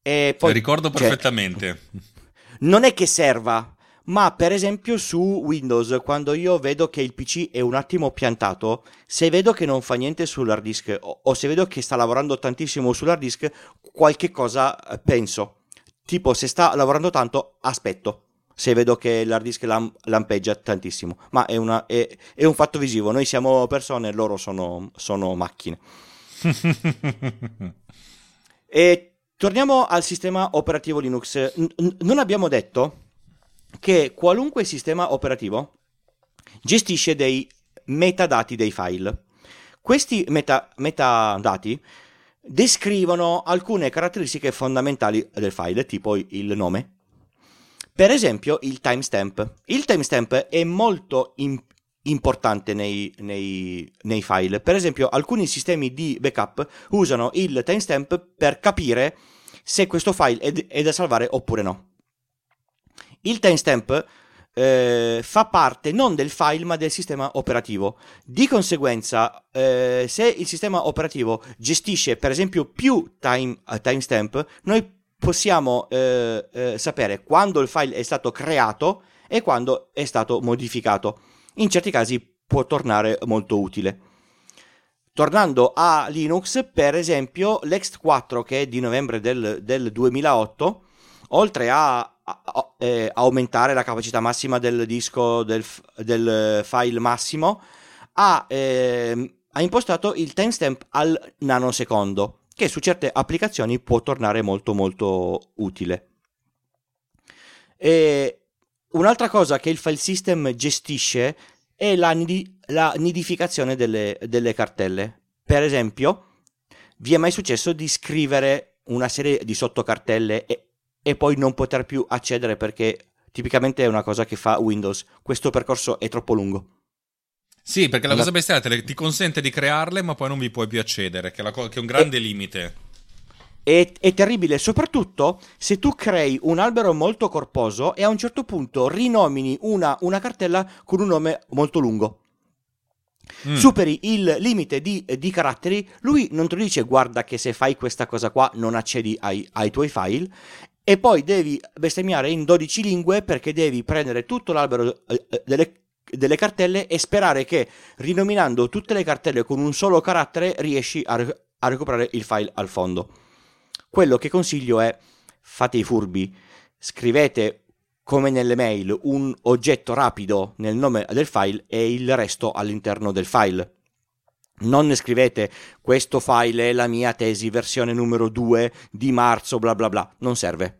E poi, ricordo cioè, perfettamente. non è che serva, ma per esempio su Windows, quando io vedo che il PC è un attimo piantato, se vedo che non fa niente sull'hard disk o, o se vedo che sta lavorando tantissimo sull'hard disk, qualche cosa eh, penso. Tipo, se sta lavorando tanto, aspetto. Se vedo che l'hard disk lam- lampeggia tantissimo. Ma è, una, è, è, un fatto visivo. Noi siamo persone, loro sono, sono macchine. e Torniamo al sistema operativo Linux. N- non abbiamo detto che qualunque sistema operativo gestisce dei metadati dei file. Questi meta- metadati descrivono alcune caratteristiche fondamentali del file, tipo il nome. Per esempio il timestamp. Il timestamp è molto in- importante nei, nei, nei, file. Per esempio alcuni sistemi di backup usano il timestamp per capire se questo file è, è da salvare oppure no. Il timestamp eh, fa parte non del file ma del sistema operativo. Di conseguenza, eh, se il sistema operativo gestisce per esempio più time, uh, timestamp, noi possiamo eh, eh, sapere quando il file è stato creato e quando è stato modificato. In certi casi può tornare molto utile. Tornando a Linux, per esempio, l'Ext4 che è di novembre del, del 2008, oltre a eh, aumentare la capacità massima del disco del, del file massimo, ha, eh, ha impostato il timestamp al nanosecondo, che su certe applicazioni può tornare molto molto utile. E un'altra cosa che il file system gestisce è la, la nidificazione delle, delle cartelle. Per esempio, vi è mai successo di scrivere una serie di sottocartelle e, e poi non poter più accedere perché tipicamente è una cosa che fa Windows. Questo percorso è troppo lungo. Sì, perché la cosa bestiale ti consente di crearle, ma poi non vi puoi più accedere, che è, co- che è un grande e, limite. È, è, terribile, soprattutto se tu crei un albero molto corposo e a un certo punto rinomini una, una cartella con un nome molto lungo. Mm. Superi il limite di, di, caratteri, lui non ti dice guarda che se fai questa cosa qua non accedi ai, ai tuoi file e poi devi bestemmiare in 12 lingue perché devi prendere tutto l'albero eh, eh, delle, delle, cartelle e sperare che rinominando tutte le cartelle con un solo carattere riesci a, a recuperare il file al fondo. Quello che consiglio è fate i furbi, scrivete come nelle mail un oggetto rapido nel nome del file e il resto all'interno del file. Non ne scrivete questo file è la mia tesi versione numero 2 di marzo bla bla bla, non serve.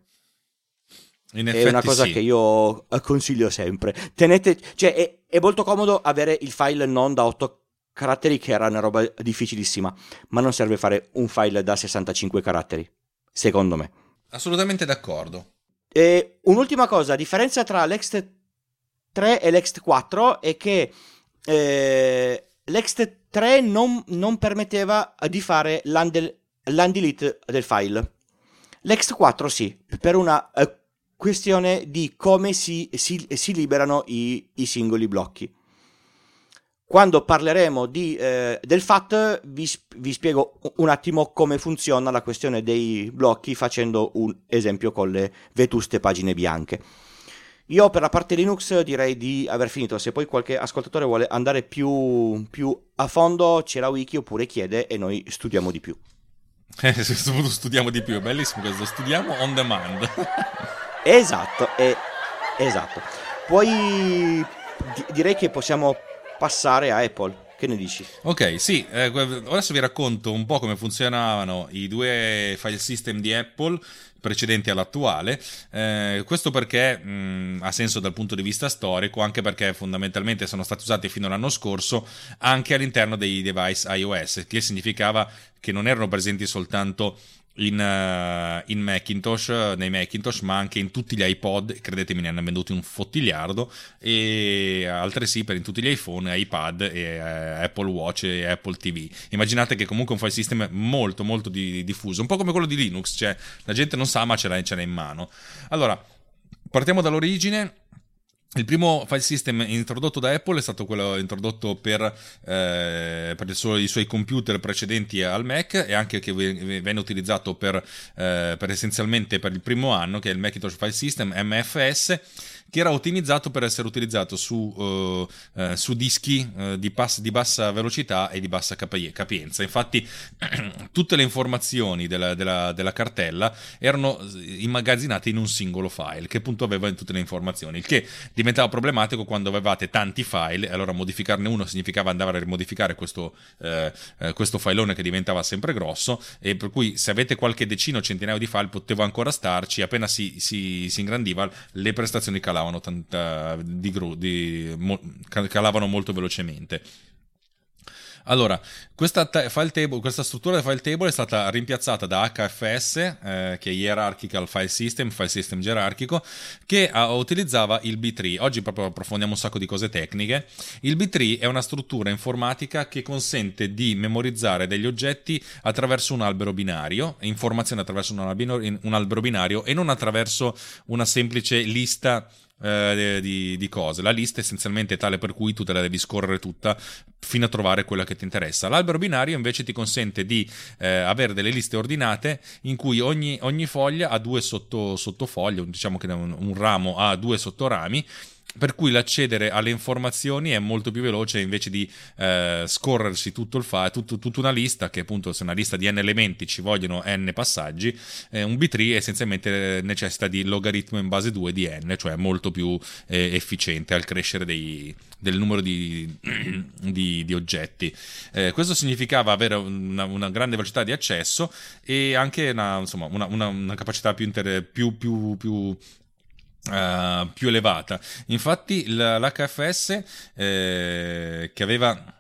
È una cosa sì. che io consiglio sempre. Tenete, cioè, è, è, molto comodo avere il file non da 8 caratteri, che era una roba difficilissima, ma non serve fare un file da 65 caratteri, secondo me. Assolutamente d'accordo. E un'ultima cosa, la differenza tra l'Ext 3 e l'Ext 4 è che eh, l'Ext 3 non, non, permetteva di fare l'undelete del file. L'Ext 4 sì, per una uh, questione di come si, si, si liberano i, i, singoli blocchi. Quando parleremo di, eh, del FAT vi, vi, spiego un attimo come funziona la questione dei blocchi facendo un esempio con le vetuste pagine bianche. Io per la parte Linux direi di aver finito, se poi qualche ascoltatore vuole andare più, più a fondo c'è la wiki oppure chiede e noi studiamo di più. Eh, studiamo di più, è bellissimo questo, studiamo on demand. Esatto, è, esatto. Poi di- direi che possiamo passare a Apple. Che ne dici? Ok, sì, eh, adesso vi racconto un po' come funzionavano i due file system di Apple precedenti all'attuale. Eh, questo perché mh, ha senso dal punto di vista storico, anche perché fondamentalmente sono stati usati fino all'anno scorso anche all'interno dei device iOS, che significava che non erano presenti soltanto in, uh, in, Macintosh, nei Macintosh, ma anche in tutti gli iPod, credetemi ne hanno venduti un fottiliardo, e altresì per in tutti gli iPhone, iPad, e, uh, Apple Watch e Apple TV. Immaginate che comunque un file system molto molto di, diffuso, un po' come quello di Linux, cioè la gente non sa ma ce l'ha, ce l'ha in mano. Allora, partiamo dall'origine il primo file system introdotto da Apple è stato quello introdotto per, eh, per suo, i suoi computer precedenti al Mac e anche che venne utilizzato per, eh, per essenzialmente per il primo anno, che è il Macintosh File System MFS che era ottimizzato per essere utilizzato su, uh, uh, su dischi uh, di, pass- di, bassa velocità e di bassa capienza. Infatti tutte le informazioni della, della, della, cartella erano immagazzinate in un singolo file che appunto aveva tutte le informazioni, il che diventava problematico quando avevate tanti file e allora modificarne uno significava andare a rimodificare questo, questo filone che diventava sempre grosso e per cui se avete qualche decina o centinaio di file potevo ancora starci, appena si, si, si ingrandiva le prestazioni calavano, tanta, di, di, mo, calavano molto velocemente. Allora, questa, table, questa, struttura del file table è stata rimpiazzata da HFS, eh, che è Hierarchical File System, file system gerarchico, che uh, utilizzava il B3. Oggi proprio approfondiamo un sacco di cose tecniche. Il B3 è una struttura informatica che consente di memorizzare degli oggetti attraverso un albero binario, informazioni attraverso un albero, un albero binario e non attraverso una semplice lista eh, di, di, cose. La lista è essenzialmente tale per cui tu te la devi scorrere tutta fino a trovare quella che ti interessa. L'albero binario invece ti consente di eh, avere delle liste ordinate in cui ogni, ogni foglia ha due sotto, sottofoglie, diciamo che un, un ramo ha due sottorami per cui l'accedere alle informazioni è molto più veloce invece di eh, scorrersi tutto il file, tutto, tutta una lista, che appunto se una lista di n elementi ci vogliono n passaggi, eh, un B3 essenzialmente necessita di logaritmo in base 2 di n, cioè molto più eh, efficiente al crescere dei, del numero di, di, di oggetti. Eh, questo significava avere una, una, grande velocità di accesso e anche una, insomma, una, una capacità più, inter, più, più, più Uh, più elevata. Infatti l'HFS eh, che aveva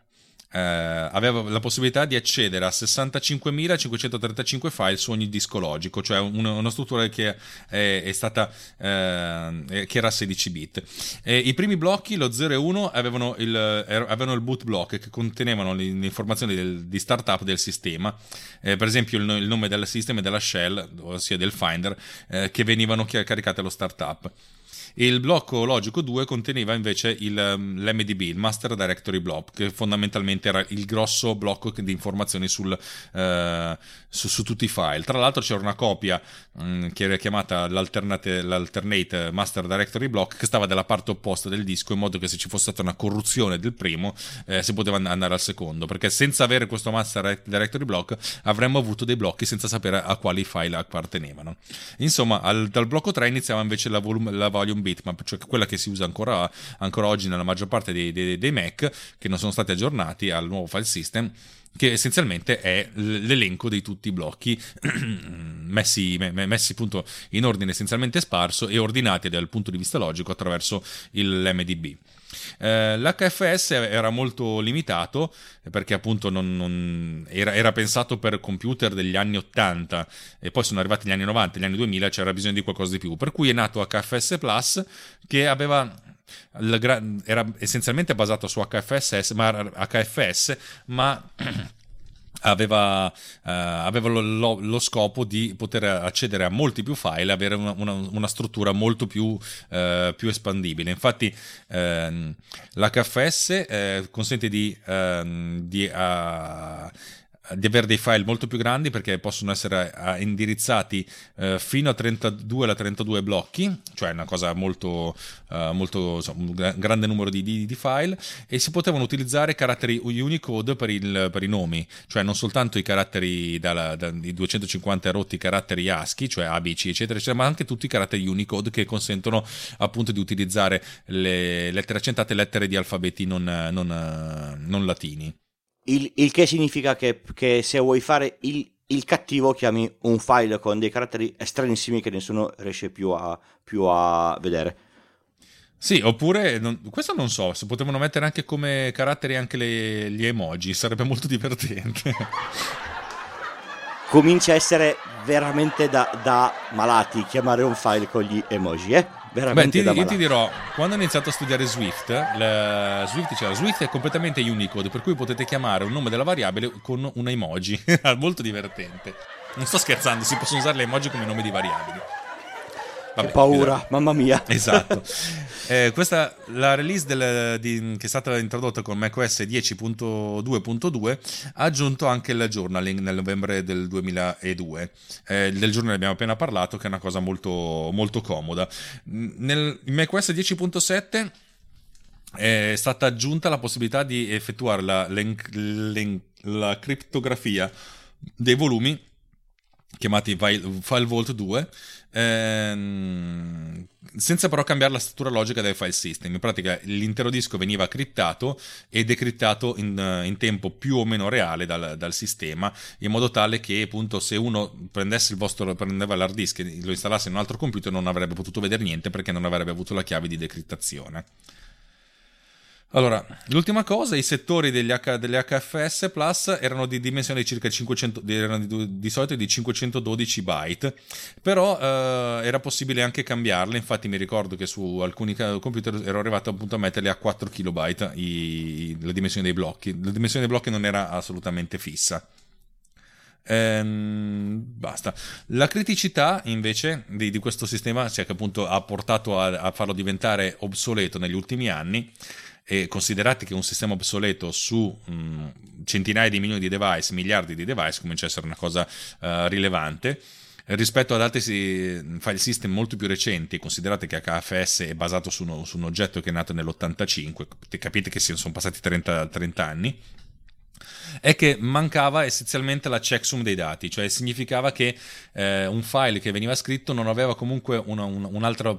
eh, aveva la possibilità di accedere a 65.535 file su ogni disco logico, cioè una, una struttura che è, è stata eh, che era 16 bit. E I primi blocchi, lo 0 e 1, avevano il, avevano il boot block che contenevano le, le informazioni del, di startup del sistema, eh, per esempio il, il, nome del sistema e della shell, ossia del Finder, eh, che venivano caricate allo startup. Il blocco logico 2 conteneva invece il, um, l'MDB, il Master Directory Block, che fondamentalmente era il grosso blocco di informazioni sul, uh, su, su, tutti i file. Tra l'altro c'era una copia um, che era chiamata l'alternate, l'alternate Master Directory Block che stava dalla parte opposta del disco in modo che se ci fosse stata una corruzione del primo eh, si poteva andare al secondo, perché senza avere questo Master Directory Block avremmo avuto dei blocchi senza sapere a quali file appartenevano. Insomma, al, dal blocco 3 iniziava invece la, volume, la volume bitmap, cioè quella che si usa ancora, ancora oggi nella maggior parte dei, dei, dei Mac che non sono stati aggiornati al nuovo file system che essenzialmente è l'elenco di tutti i blocchi messi, messi appunto in ordine essenzialmente sparso e ordinati dal punto di vista logico attraverso l'MDB. Eh, L'HFS era molto limitato perché appunto non, non era, era, pensato per computer degli anni 80 e poi sono arrivati gli anni 90, gli anni 2000 c'era bisogno di qualcosa di più, per cui è nato HFS Plus che aveva era essenzialmente basato su HFS, ma, HFS, ma aveva, uh, aveva lo, lo, scopo di poter accedere a molti più file avere una, una, una struttura molto più, uh, più espandibile. Infatti uh, l'HFS eh, consente di, ehm, di di avere dei file molto più grandi perché possono essere uh, indirizzati uh, fino a 32 alla 32 blocchi, cioè una cosa molto, uh, molto insomma, un grande numero di, di, di, file e si potevano utilizzare caratteri Unicode per, il, per i nomi, cioè non soltanto i caratteri dalla, da, i 250 rotti caratteri ASCII, cioè ABC eccetera eccetera, ma anche tutti i caratteri Unicode che consentono appunto di utilizzare le lettere accentate lettere di alfabeti non, non, non latini. Il, il che significa che, che, se vuoi fare il, il, cattivo chiami un file con dei caratteri stranissimi che nessuno riesce più a, più a vedere. Sì, oppure, non, questo non so, se potevano mettere anche come caratteri anche le, gli emoji, sarebbe molto divertente. Comincia a essere veramente da, da malati chiamare un file con gli emoji, eh? Veramente Beh, ti, io ti dirò, quando ho iniziato a studiare Swift, la, Swift diceva Swift è completamente Unicode, per cui potete chiamare un nome della variabile con un emoji. Molto divertente. Non sto scherzando, si possono usare le emoji come nomi di variabili. Vabbè, paura, bisogna... mamma mia. Esatto. Eh, questa, la release del, di, che è stata introdotta con macOS 10.2.2 ha aggiunto anche il journaling nel novembre del 2002. Eh, del journaling abbiamo appena parlato, che è una cosa molto, molto comoda. Nel macOS 10.7 è stata aggiunta la possibilità di effettuare la, la criptografia dei volumi chiamati File Vault 2 ehm, senza però cambiare la struttura logica del file system. In pratica l'intero disco veniva criptato e decriptato in, in tempo più o meno reale dal, dal, sistema in modo tale che appunto se uno prendesse il vostro prendeva l'hard disk e lo installasse in un altro computer non avrebbe potuto vedere niente perché non avrebbe avuto la chiave di decriptazione allora, l'ultima cosa, i settori degli, H, degli HFS Plus erano di dimensione di circa 500, erano di, di solito di 512 byte, però eh, era possibile anche cambiarle, infatti mi ricordo che su alcuni computer ero arrivato appunto a metterli a 4 kilobyte i, la dimensione dei blocchi, la dimensione dei blocchi non era assolutamente fissa. Ehm, basta. La criticità invece di, di, questo sistema, cioè che appunto ha portato a, a farlo diventare obsoleto negli ultimi anni, e considerate che un sistema obsoleto su mh, centinaia di milioni di device, miliardi di device, comincia a essere una cosa uh, rilevante. Rispetto ad altri file system molto più recenti, considerate che HFS è basato su, uno, su un oggetto che è nato nell'85, capite che sono passati 30, 30 anni, è che mancava essenzialmente la checksum dei dati, cioè significava che eh, un file che veniva scritto non aveva comunque una, un, un'altra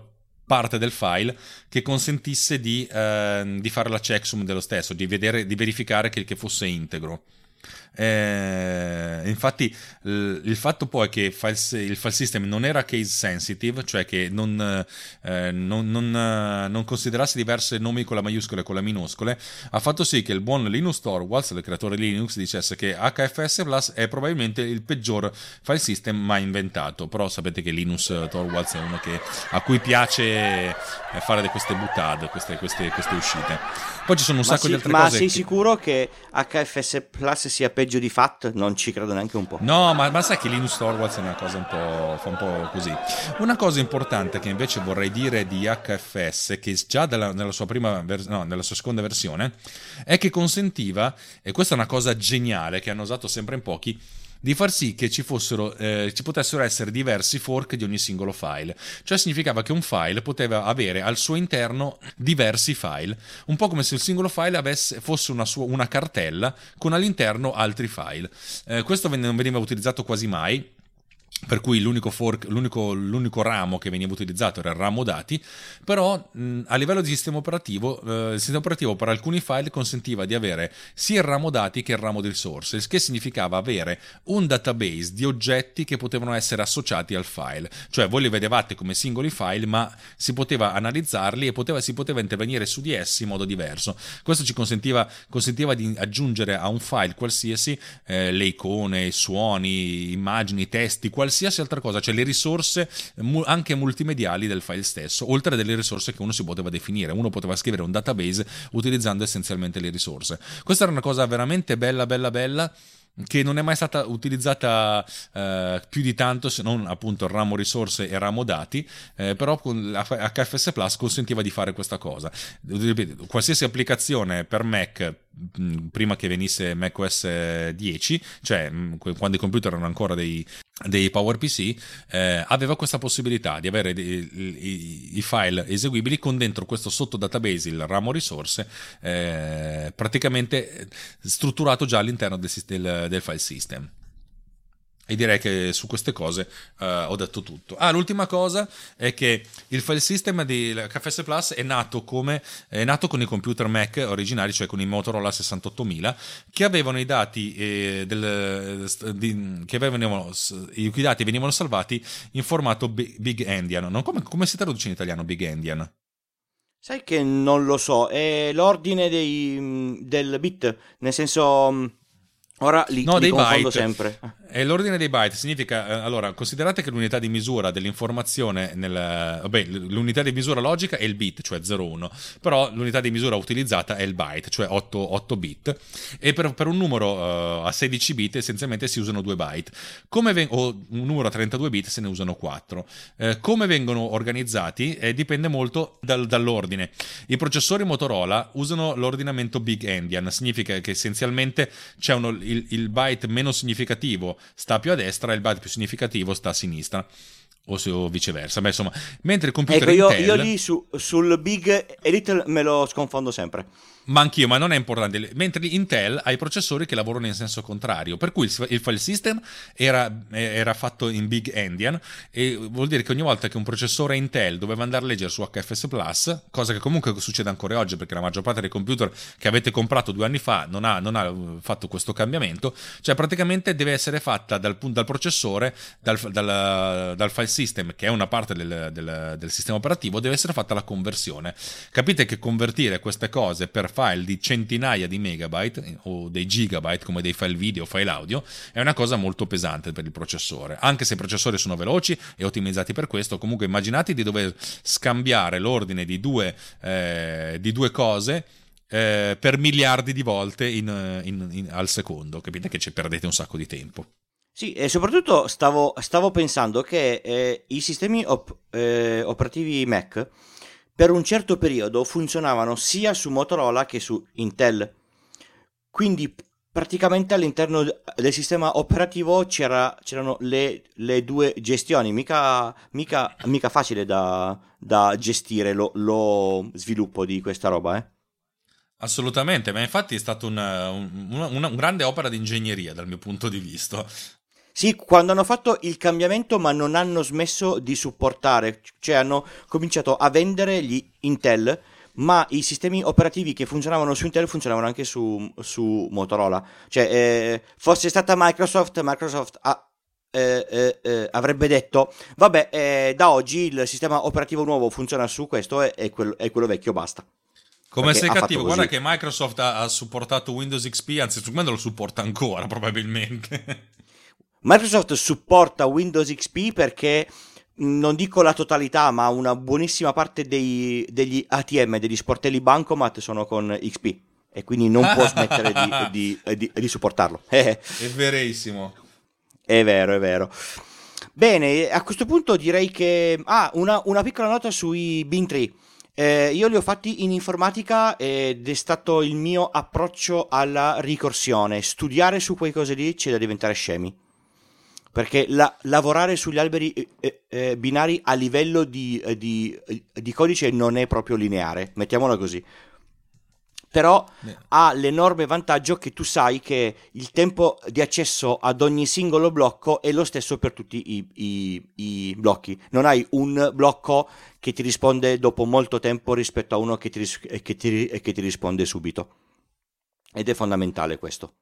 parte del file che consentisse di, eh, di fare la checksum dello stesso, di, vedere, di verificare che, che fosse integro. Eh, infatti, il fatto poi che il file system non era case sensitive, cioè che non, eh, non, non, non, considerasse diverse nomi con la maiuscola e con la minuscole, ha fatto sì che il buon Linus Torvalds, il creatore Linux, dicesse che HFS Plus è probabilmente il peggior file system mai inventato. Però sapete che Linus Torvalds è uno che, a cui piace eh, fare queste buttade, queste, queste, queste uscite. Poi ci sono un ma sacco sì, di altre ma cose. Ma sei che... sicuro che HFS Plus sia peggio? Peggio di FAT? Non ci credo neanche un po'. No, ma, ma sai che Linus Torvalds è una cosa un po', fa un po' così. Una cosa importante che invece vorrei dire di HFS, che già della, nella, sua prima vers- no, nella sua seconda versione, è che consentiva, e questa è una cosa geniale che hanno usato sempre in pochi, di far sì che ci, fossero, eh, ci potessero essere diversi fork di ogni singolo file. Cioè significava che un file poteva avere al suo interno diversi file, un po' come se il singolo file avesse, fosse una, sua, una cartella con all'interno altri file. Eh, questo non veniva utilizzato quasi mai per cui l'unico, fork, l'unico, l'unico, ramo che veniva utilizzato era il ramo dati, però mh, a livello di sistema operativo, eh, il sistema operativo per alcuni file consentiva di avere sia il ramo dati che il ramo di risorse, il che significava avere un database di oggetti che potevano essere associati al file, cioè voi li vedevate come singoli file, ma si poteva analizzarli e poteva, si poteva intervenire su di essi in modo diverso. Questo ci consentiva, consentiva di aggiungere a un file qualsiasi eh, le icone, i suoni, immagini, testi, qualsiasi altra cosa, cioè le risorse anche multimediali del file stesso, oltre delle risorse che uno si poteva definire. Uno poteva scrivere un database utilizzando essenzialmente le risorse. Questa era una cosa veramente bella, bella, bella che non è mai stata utilizzata eh, più di tanto se non appunto ramo risorse e ramo dati eh, però con HFS Plus consentiva di fare questa cosa. Qualsiasi applicazione per Mac prima che venisse macOS 10 cioè quando i computer erano ancora dei, dei PowerPC eh, aveva questa possibilità di avere i, i, file eseguibili con dentro questo sotto database, il ramo risorse, eh, praticamente strutturato già all'interno del, del, del file system. E direi che su queste cose uh, ho detto tutto. Ah, l'ultima cosa è che il file system di KFS Plus è nato, come, è nato con i computer Mac originali, cioè con i Motorola 68000, che avevano i dati, eh, del, di, che avevano, i cui dati venivano salvati in formato Big Endian. Non come, come si traduce in italiano Big Endian? Sai che non lo so, è l'ordine dei, del bit, nel senso Ora li, no, li dei byte. sempre. E l'ordine dei byte significa, eh, allora, considerate che l'unità di misura dell'informazione, nel, vabbè, l'unità di misura logica è il bit, cioè 0,1, però l'unità di misura utilizzata è il byte, cioè 8, 8 bit, e per, per un numero uh, a 16 bit essenzialmente si usano 2 byte, ven- o un numero a 32 bit se ne usano 4. Eh, come vengono organizzati eh, dipende molto dal, dall'ordine. I processori Motorola usano l'ordinamento Big Endian, significa che essenzialmente c'è uno, il, il byte meno significativo sta più a destra e il byte più significativo sta a sinistra o, viceversa. Beh, insomma, mentre il computer ecco, io, Intel... io lì su, sul Big e Little me lo sconfondo sempre. Ma anch'io, ma non è importante. Mentre Intel ha i processori che lavorano in senso contrario, per cui il file system era, era, fatto in big endian e vuol dire che ogni volta che un processore Intel doveva andare a leggere su HFS Plus, cosa che comunque succede ancora oggi perché la maggior parte dei computer che avete comprato due anni fa non ha, non ha fatto questo cambiamento, cioè praticamente deve essere fatta dal, dal processore, dal, dal, dal, file system, che è una parte del, del, del sistema operativo, deve essere fatta la conversione. Capite che convertire queste cose per fare file di centinaia di megabyte o dei gigabyte come dei file video o file audio è una cosa molto pesante per il processore. Anche se i processori sono veloci e ottimizzati per questo, comunque immaginate di dover scambiare l'ordine di due, eh, di due cose eh, per miliardi di volte in, in, in, al secondo. Capite che ci perdete un sacco di tempo. Sì, e soprattutto stavo, stavo pensando che eh, i sistemi op- eh, operativi Mac per un certo periodo funzionavano sia su Motorola che su Intel. Quindi praticamente all'interno del sistema operativo c'era, c'erano le, le, due gestioni, mica, mica, mica facile da, da gestire lo, lo, sviluppo di questa roba. Eh? Assolutamente, ma infatti è stata una, una, una, grande opera di ingegneria dal mio punto di vista. Sì, quando hanno fatto il cambiamento ma non hanno smesso di supportare, cioè hanno cominciato a vendere gli Intel, ma i sistemi operativi che funzionavano su Intel funzionavano anche su, su Motorola. Cioè, eh, fosse stata Microsoft, Microsoft ha, eh, eh, eh avrebbe detto, vabbè, eh, da oggi il sistema operativo nuovo funziona su questo e, e, quello, e quello vecchio basta. Come sei cattivo, guarda che Microsoft ha, ha supportato Windows XP, anzi su me lo supporta ancora probabilmente. Microsoft supporta Windows XP perché non dico la totalità, ma una buonissima parte dei, degli ATM, degli sportelli Bancomat sono con XP e quindi non può smettere di, di, di, di supportarlo. è verissimo. È vero, è vero. Bene, a questo punto direi che... Ah, una, una piccola nota sui Bean Tree. Eh, io li ho fatti in informatica ed è stato il mio approccio alla ricorsione. Studiare su quei cose lì c'è da diventare scemi perché la, lavorare sugli alberi eh, eh, eh, binari a livello di, eh, di, eh, di, codice non è proprio lineare, mettiamola così. Però yeah. ha l'enorme vantaggio che tu sai che il tempo di accesso ad ogni singolo blocco è lo stesso per tutti i, i, i blocchi. Non hai un blocco che ti risponde dopo molto tempo rispetto a uno che ti, che ti, che ti risponde subito. Ed è fondamentale questo.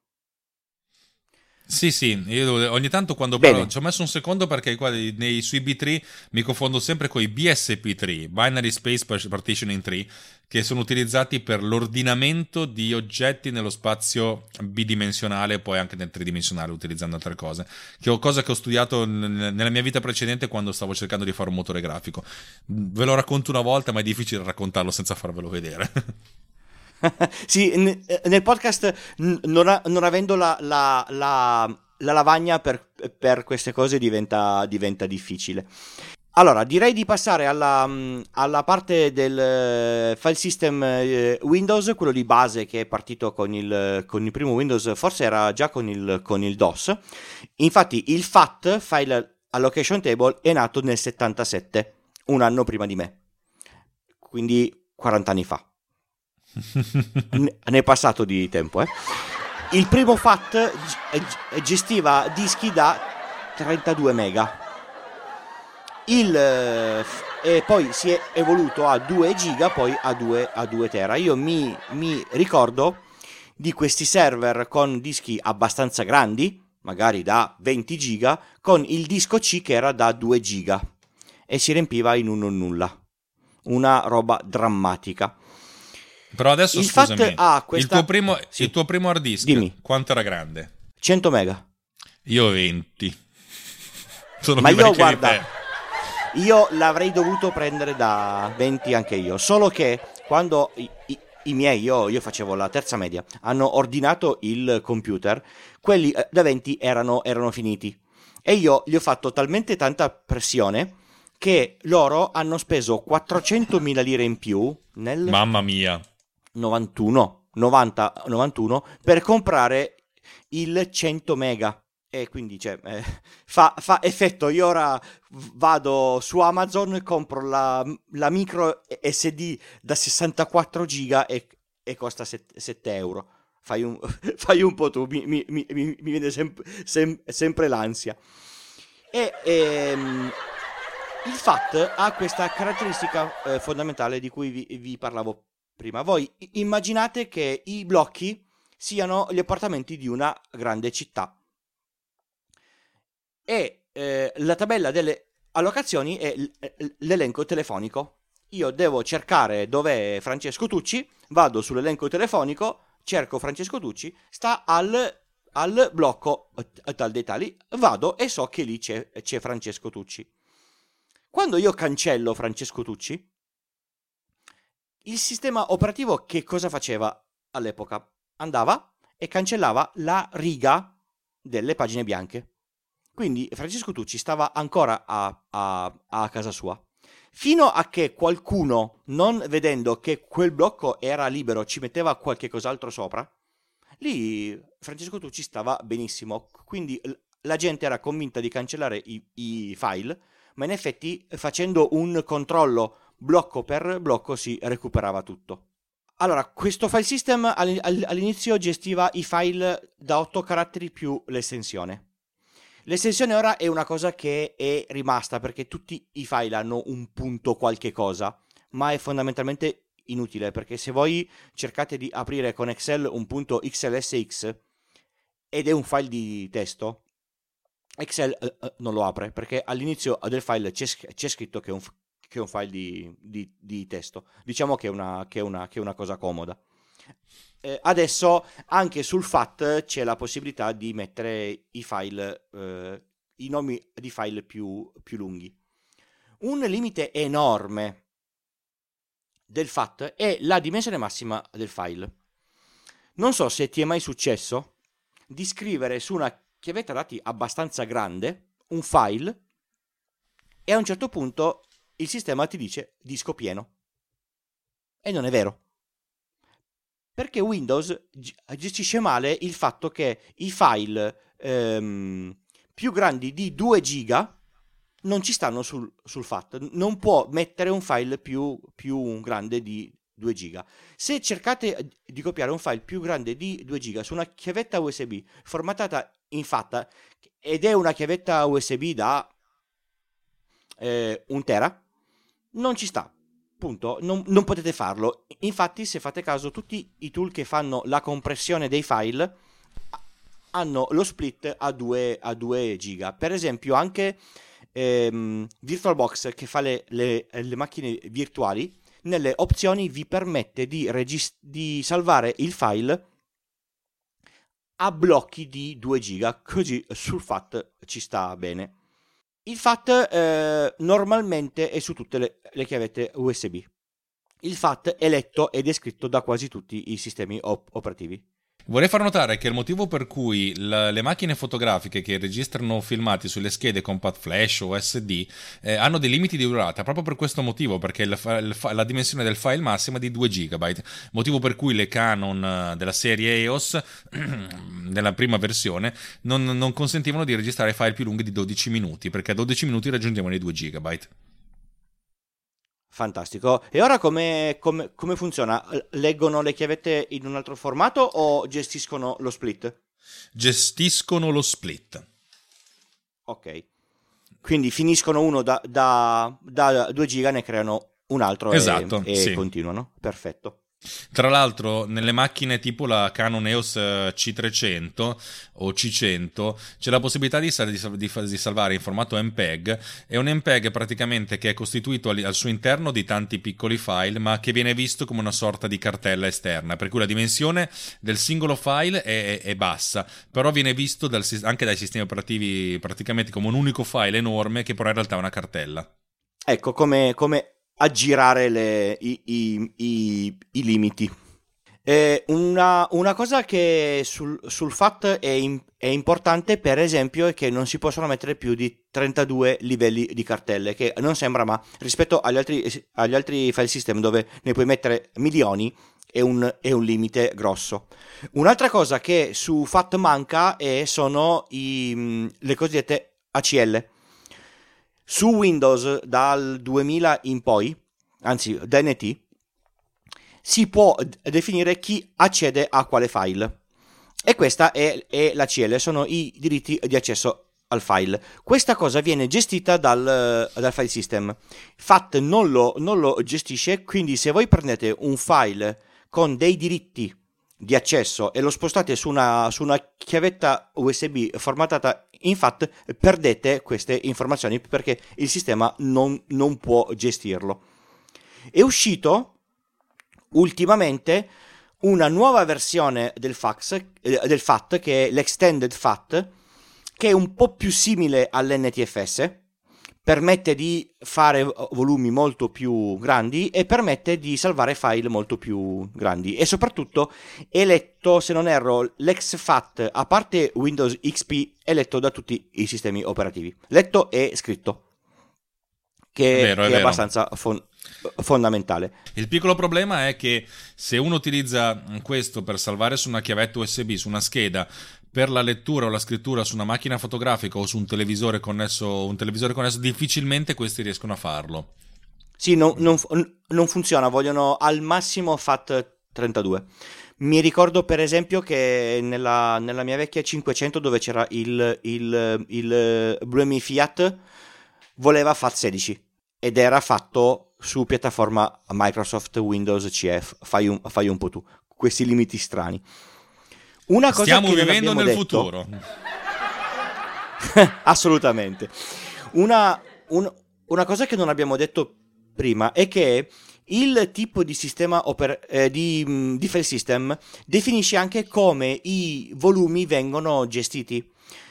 Sì, sì, io ogni tanto quando parlo ci ho messo un secondo perché qua nei, sui B3 mi confondo sempre con i BSP3, Binary Space Partitioning Tree, che sono utilizzati per l'ordinamento di oggetti nello spazio bidimensionale e poi anche nel tridimensionale utilizzando altre cose, che è cosa che ho studiato nella mia vita precedente quando stavo cercando di fare un motore grafico. Ve lo racconto una volta, ma è difficile raccontarlo senza farvelo vedere. sì, n- nel podcast non, non, avendo la, la, la, la lavagna per, per, queste cose diventa, diventa, difficile. Allora, direi di passare alla, alla parte del eh, file system eh, Windows, quello di base che è partito con il, con il primo Windows, forse era già con il, con il DOS. Infatti il FAT, File Allocation Table, è nato nel 77, un anno prima di me, quindi 40 anni fa ne è passato di tempo, eh. Il primo FAT gestiva dischi da 32 mega. Il, eh, e poi si è evoluto a 2 giga, poi a 2, a 2 tera. Io mi, mi ricordo di questi server con dischi abbastanza grandi, magari da 20 giga, con il disco C che era da 2 giga e si riempiva in un nulla. Una roba drammatica. Però adesso il scusami, ha questa... il, tuo primo, sì. il tuo primo hard disk Dimmi. quanto era grande? 100 mega. Io 20. Sono Ma più io guarda, io l'avrei dovuto prendere da 20 anche io, solo che quando i, i- i miei, io, io facevo la terza media, hanno ordinato il computer, quelli eh, da 20 erano, erano finiti. E io gli ho fatto talmente tanta pressione che loro hanno speso 400.000 lire in più nel Mamma mia. 91, 90, 91 per comprare il 100 mega. E quindi cioè, eh, fa, fa effetto. Io ora vado su Amazon e compro la, la micro SD da 64 giga e, e costa 7, euro. Fai un, fai un po' tu, mi, mi- mi- mi- mi viene sem- sem- sempre l'ansia. E ehm, il FAT ha questa caratteristica eh, fondamentale di cui vi, vi parlavo prima. Voi immaginate che i blocchi siano gli appartamenti di una grande città e eh, la tabella delle allocazioni è l'elenco telefonico. Io devo cercare dov'è Francesco Tucci, vado sull'elenco telefonico, cerco Francesco Tucci, sta al, al blocco tal dei tali, vado e so che lì c'è, c'è Francesco Tucci. Quando io cancello Francesco Tucci, il sistema operativo che cosa faceva all'epoca? Andava e cancellava la riga delle pagine bianche. Quindi Francesco Tucci stava ancora a, a- a casa sua. Fino a che qualcuno, non vedendo che quel blocco era libero, ci metteva qualche cos'altro sopra, lì Francesco Tucci stava benissimo. Quindi la gente era convinta di cancellare i, i file, ma in effetti facendo un controllo blocco per blocco si recuperava tutto. Allora, questo file system all- all- all'inizio gestiva i file da 8 caratteri più l'estensione. L'estensione ora è una cosa che è rimasta perché tutti i file hanno un punto qualche cosa, ma è fondamentalmente inutile perché se voi cercate di aprire con Excel un punto XLSX ed è un file di testo, Excel eh, eh, non lo apre perché all'inizio del file c'è, c'è scritto che è un, che un file di, di- di testo. Diciamo che è una, che è una- che è una cosa comoda. Eh, adesso anche sul FAT c'è la possibilità di mettere i file, eh, i nomi di file più, più lunghi. Un limite enorme del FAT è la dimensione massima del file. Non so se ti è mai successo di scrivere su una chiavetta dati abbastanza grande un file e a un certo punto il sistema ti dice disco pieno. E non è vero. Perché Windows gestisce male il fatto che i file ehm, più grandi di 2 giga non ci stanno sul, sul FAT. Non può mettere un file più, più grande di 2 giga. Se cercate di copiare un file più grande di 2 giga su una chiavetta USB formattata in FAT ed è una chiavetta USB da eh, un tera, non ci sta. Punto. Non, non potete farlo. Infatti, se fate caso, tutti i tool che fanno la compressione dei file hanno lo split a 2, a 2 giga. Per esempio, anche ehm, VirtualBox che fa le, le- le macchine virtuali, nelle opzioni vi permette di, regis- di salvare il file a blocchi di 2 giga, così sul FAT ci sta bene. Il FAT eh, normalmente è su tutte le, le chiavette USB. Il FAT è letto ed è scritto da quasi tutti i sistemi op- operativi. Vorrei far notare che il motivo per cui la- le macchine fotografiche che registrano filmati sulle schede compact flash o SD eh, hanno dei limiti di durata proprio per questo motivo, perché il il la dimensione del file massima è di 2 GB, motivo per cui le Canon eh, della serie EOS, nella prima versione, non, non consentivano di registrare file più lunghi di 12 minuti, perché a 12 minuti raggiungevano i 2 GB. Fantastico. E ora come, come- come funziona? Leggono le chiavette in un altro formato o gestiscono lo split? Gestiscono lo split. Ok. Quindi finiscono uno da, da, da 2 giga, ne creano un altro e- Esatto, e, sì. continuano. Perfetto. Tra l'altro, nelle macchine tipo la Canon EOS eh, C300 o C100 c'è la possibilità di, di, di, salvare in formato MPEG. È un MPEG praticamente che è costituito al, al, suo interno di tanti piccoli file, ma che viene visto come una sorta di cartella esterna, per cui la dimensione del singolo file è, è, è bassa, però viene visto dal, anche dai sistemi operativi praticamente come un unico file enorme che però in realtà è una cartella. Ecco, come, come aggirare le, i, i, i, i, limiti. Una, una, cosa che sul, sul FAT è, in, è, importante, per esempio, è che non si possono mettere più di 32 livelli di cartelle, che non sembra, ma rispetto agli altri, agli altri file system dove ne puoi mettere milioni, è un, è un, limite grosso. Un'altra cosa che su FAT manca è, sono i, le cosiddette ACL su Windows dal 2000 in poi, anzi da NT, si può definire chi accede a quale file. E questa è, è la CL, sono i diritti di accesso al file. Questa cosa viene gestita dal, dal file system. FAT non lo, non lo, gestisce, quindi se voi prendete un file con dei diritti di accesso e lo spostate su una, su una chiavetta USB formatata in FAT, perdete queste informazioni perché il sistema non, non può gestirlo. È uscito ultimamente una nuova versione del, fax, eh, del FAT che è l'Extended FAT che è un po' più simile all'NTFS permette di fare volumi molto più grandi e permette di salvare file molto più grandi e soprattutto è letto, se non erro, l'exFAT a parte Windows XP è letto da tutti i sistemi operativi. Letto e scritto. Che è, vero, è, è abbastanza fon- fondamentale. Il piccolo problema è che se uno utilizza questo per salvare su una chiavetta USB, su una scheda, per la lettura o la scrittura su una macchina fotografica o su un televisore connesso, un televisore connesso difficilmente questi riescono a farlo. Sì, no, non, non, funziona, vogliono al massimo FAT 32. Mi ricordo per esempio che nella, nella mia vecchia 500 dove c'era il, il, il Blue Fiat voleva FAT 16 ed era fatto su piattaforma Microsoft Windows CF, fai un, fai un po' tu, questi limiti strani. Una cosa Stiamo vivendo nel detto, futuro. assolutamente. Una, un, una, cosa che non abbiamo detto prima è che il tipo di sistema oper- eh, di, mm, di file system definisce anche come i volumi vengono gestiti.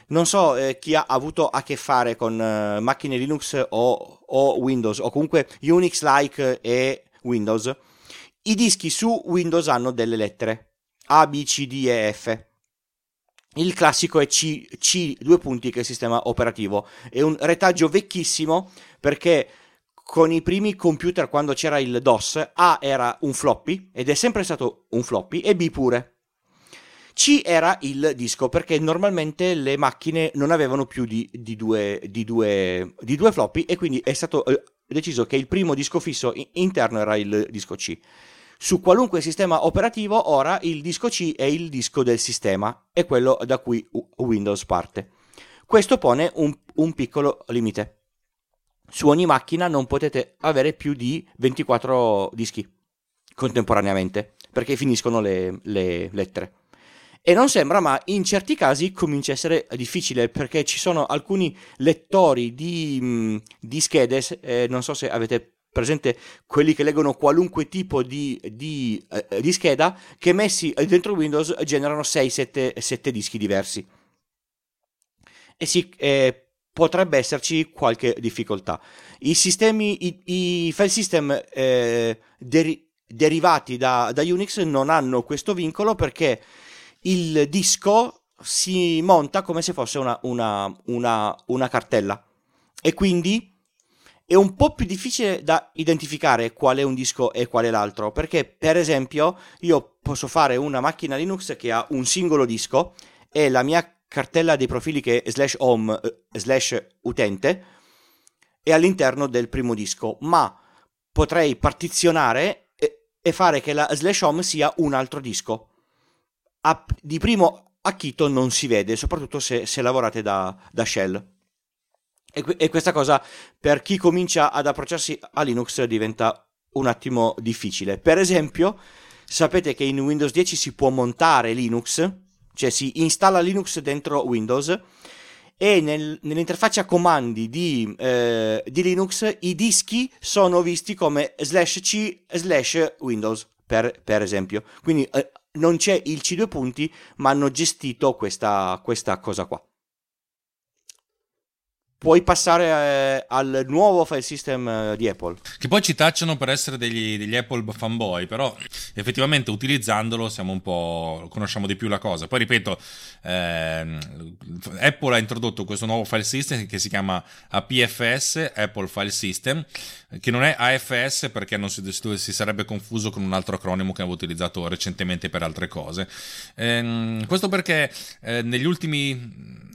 Non so eh, chi ha avuto a che fare con eh, macchine Linux o, o, Windows o comunque Unix-like e Windows. I dischi su Windows hanno delle lettere a, B, C, D e F. Il classico è C, C, due punti che è il sistema operativo. È un retaggio vecchissimo perché con i primi computer quando c'era il DOS A era un floppy ed è sempre stato un floppy e B pure. C era il disco perché normalmente le macchine non avevano più di, di, due, di, due, di due, floppy e quindi è stato eh, deciso che il primo disco fisso interno era il disco C. Su qualunque sistema operativo ora il disco C è il disco del sistema, è quello da cui Windows parte. Questo pone un, un piccolo limite. Su ogni macchina non potete avere più di 24 dischi contemporaneamente, perché finiscono le, le lettere. E non sembra, ma in certi casi comincia a essere difficile perché ci sono alcuni lettori di, di schede, eh, non so se avete presente quelli che leggono qualunque tipo di, di, eh, di scheda, che messi dentro Windows generano 6-7 dischi diversi. E sì, eh, potrebbe esserci qualche difficoltà. I sistemi, i, i file system eh, deri- derivati da, da Unix non hanno questo vincolo perché il disco si monta come se fosse una, una, una, una cartella e quindi è un po' più difficile da identificare qual è un disco e qual è l'altro, perché per esempio io posso fare una macchina Linux che ha un singolo disco e la mia cartella dei profili che è slash home eh, slash utente è all'interno del primo disco, ma potrei partizionare e, fare che la slash home sia un altro disco. Di primo acchito non si vede, soprattutto se, se lavorate da, da shell. E, e questa cosa per chi comincia ad approcciarsi a Linux diventa un attimo difficile. Per esempio, sapete che in Windows 10 si può montare Linux, cioè si installa Linux dentro Windows e nel, nell'interfaccia comandi di, eh, di, Linux i dischi sono visti come slash c slash Windows, per, per esempio. Quindi eh, non c'è il C2 punti, ma hanno gestito questa, questa cosa qua puoi passare eh, al nuovo file system eh, di Apple. Che poi ci tacciano per essere degli, degli, Apple fanboy, però effettivamente utilizzandolo siamo un po'. conosciamo di più la cosa. Poi ripeto, ehm, Apple ha introdotto questo nuovo file system che si chiama APFS, Apple File System, che non è AFS perché non si, si sarebbe confuso con un altro acronimo che avevo utilizzato recentemente per altre cose. Ehm, questo perché eh, negli ultimi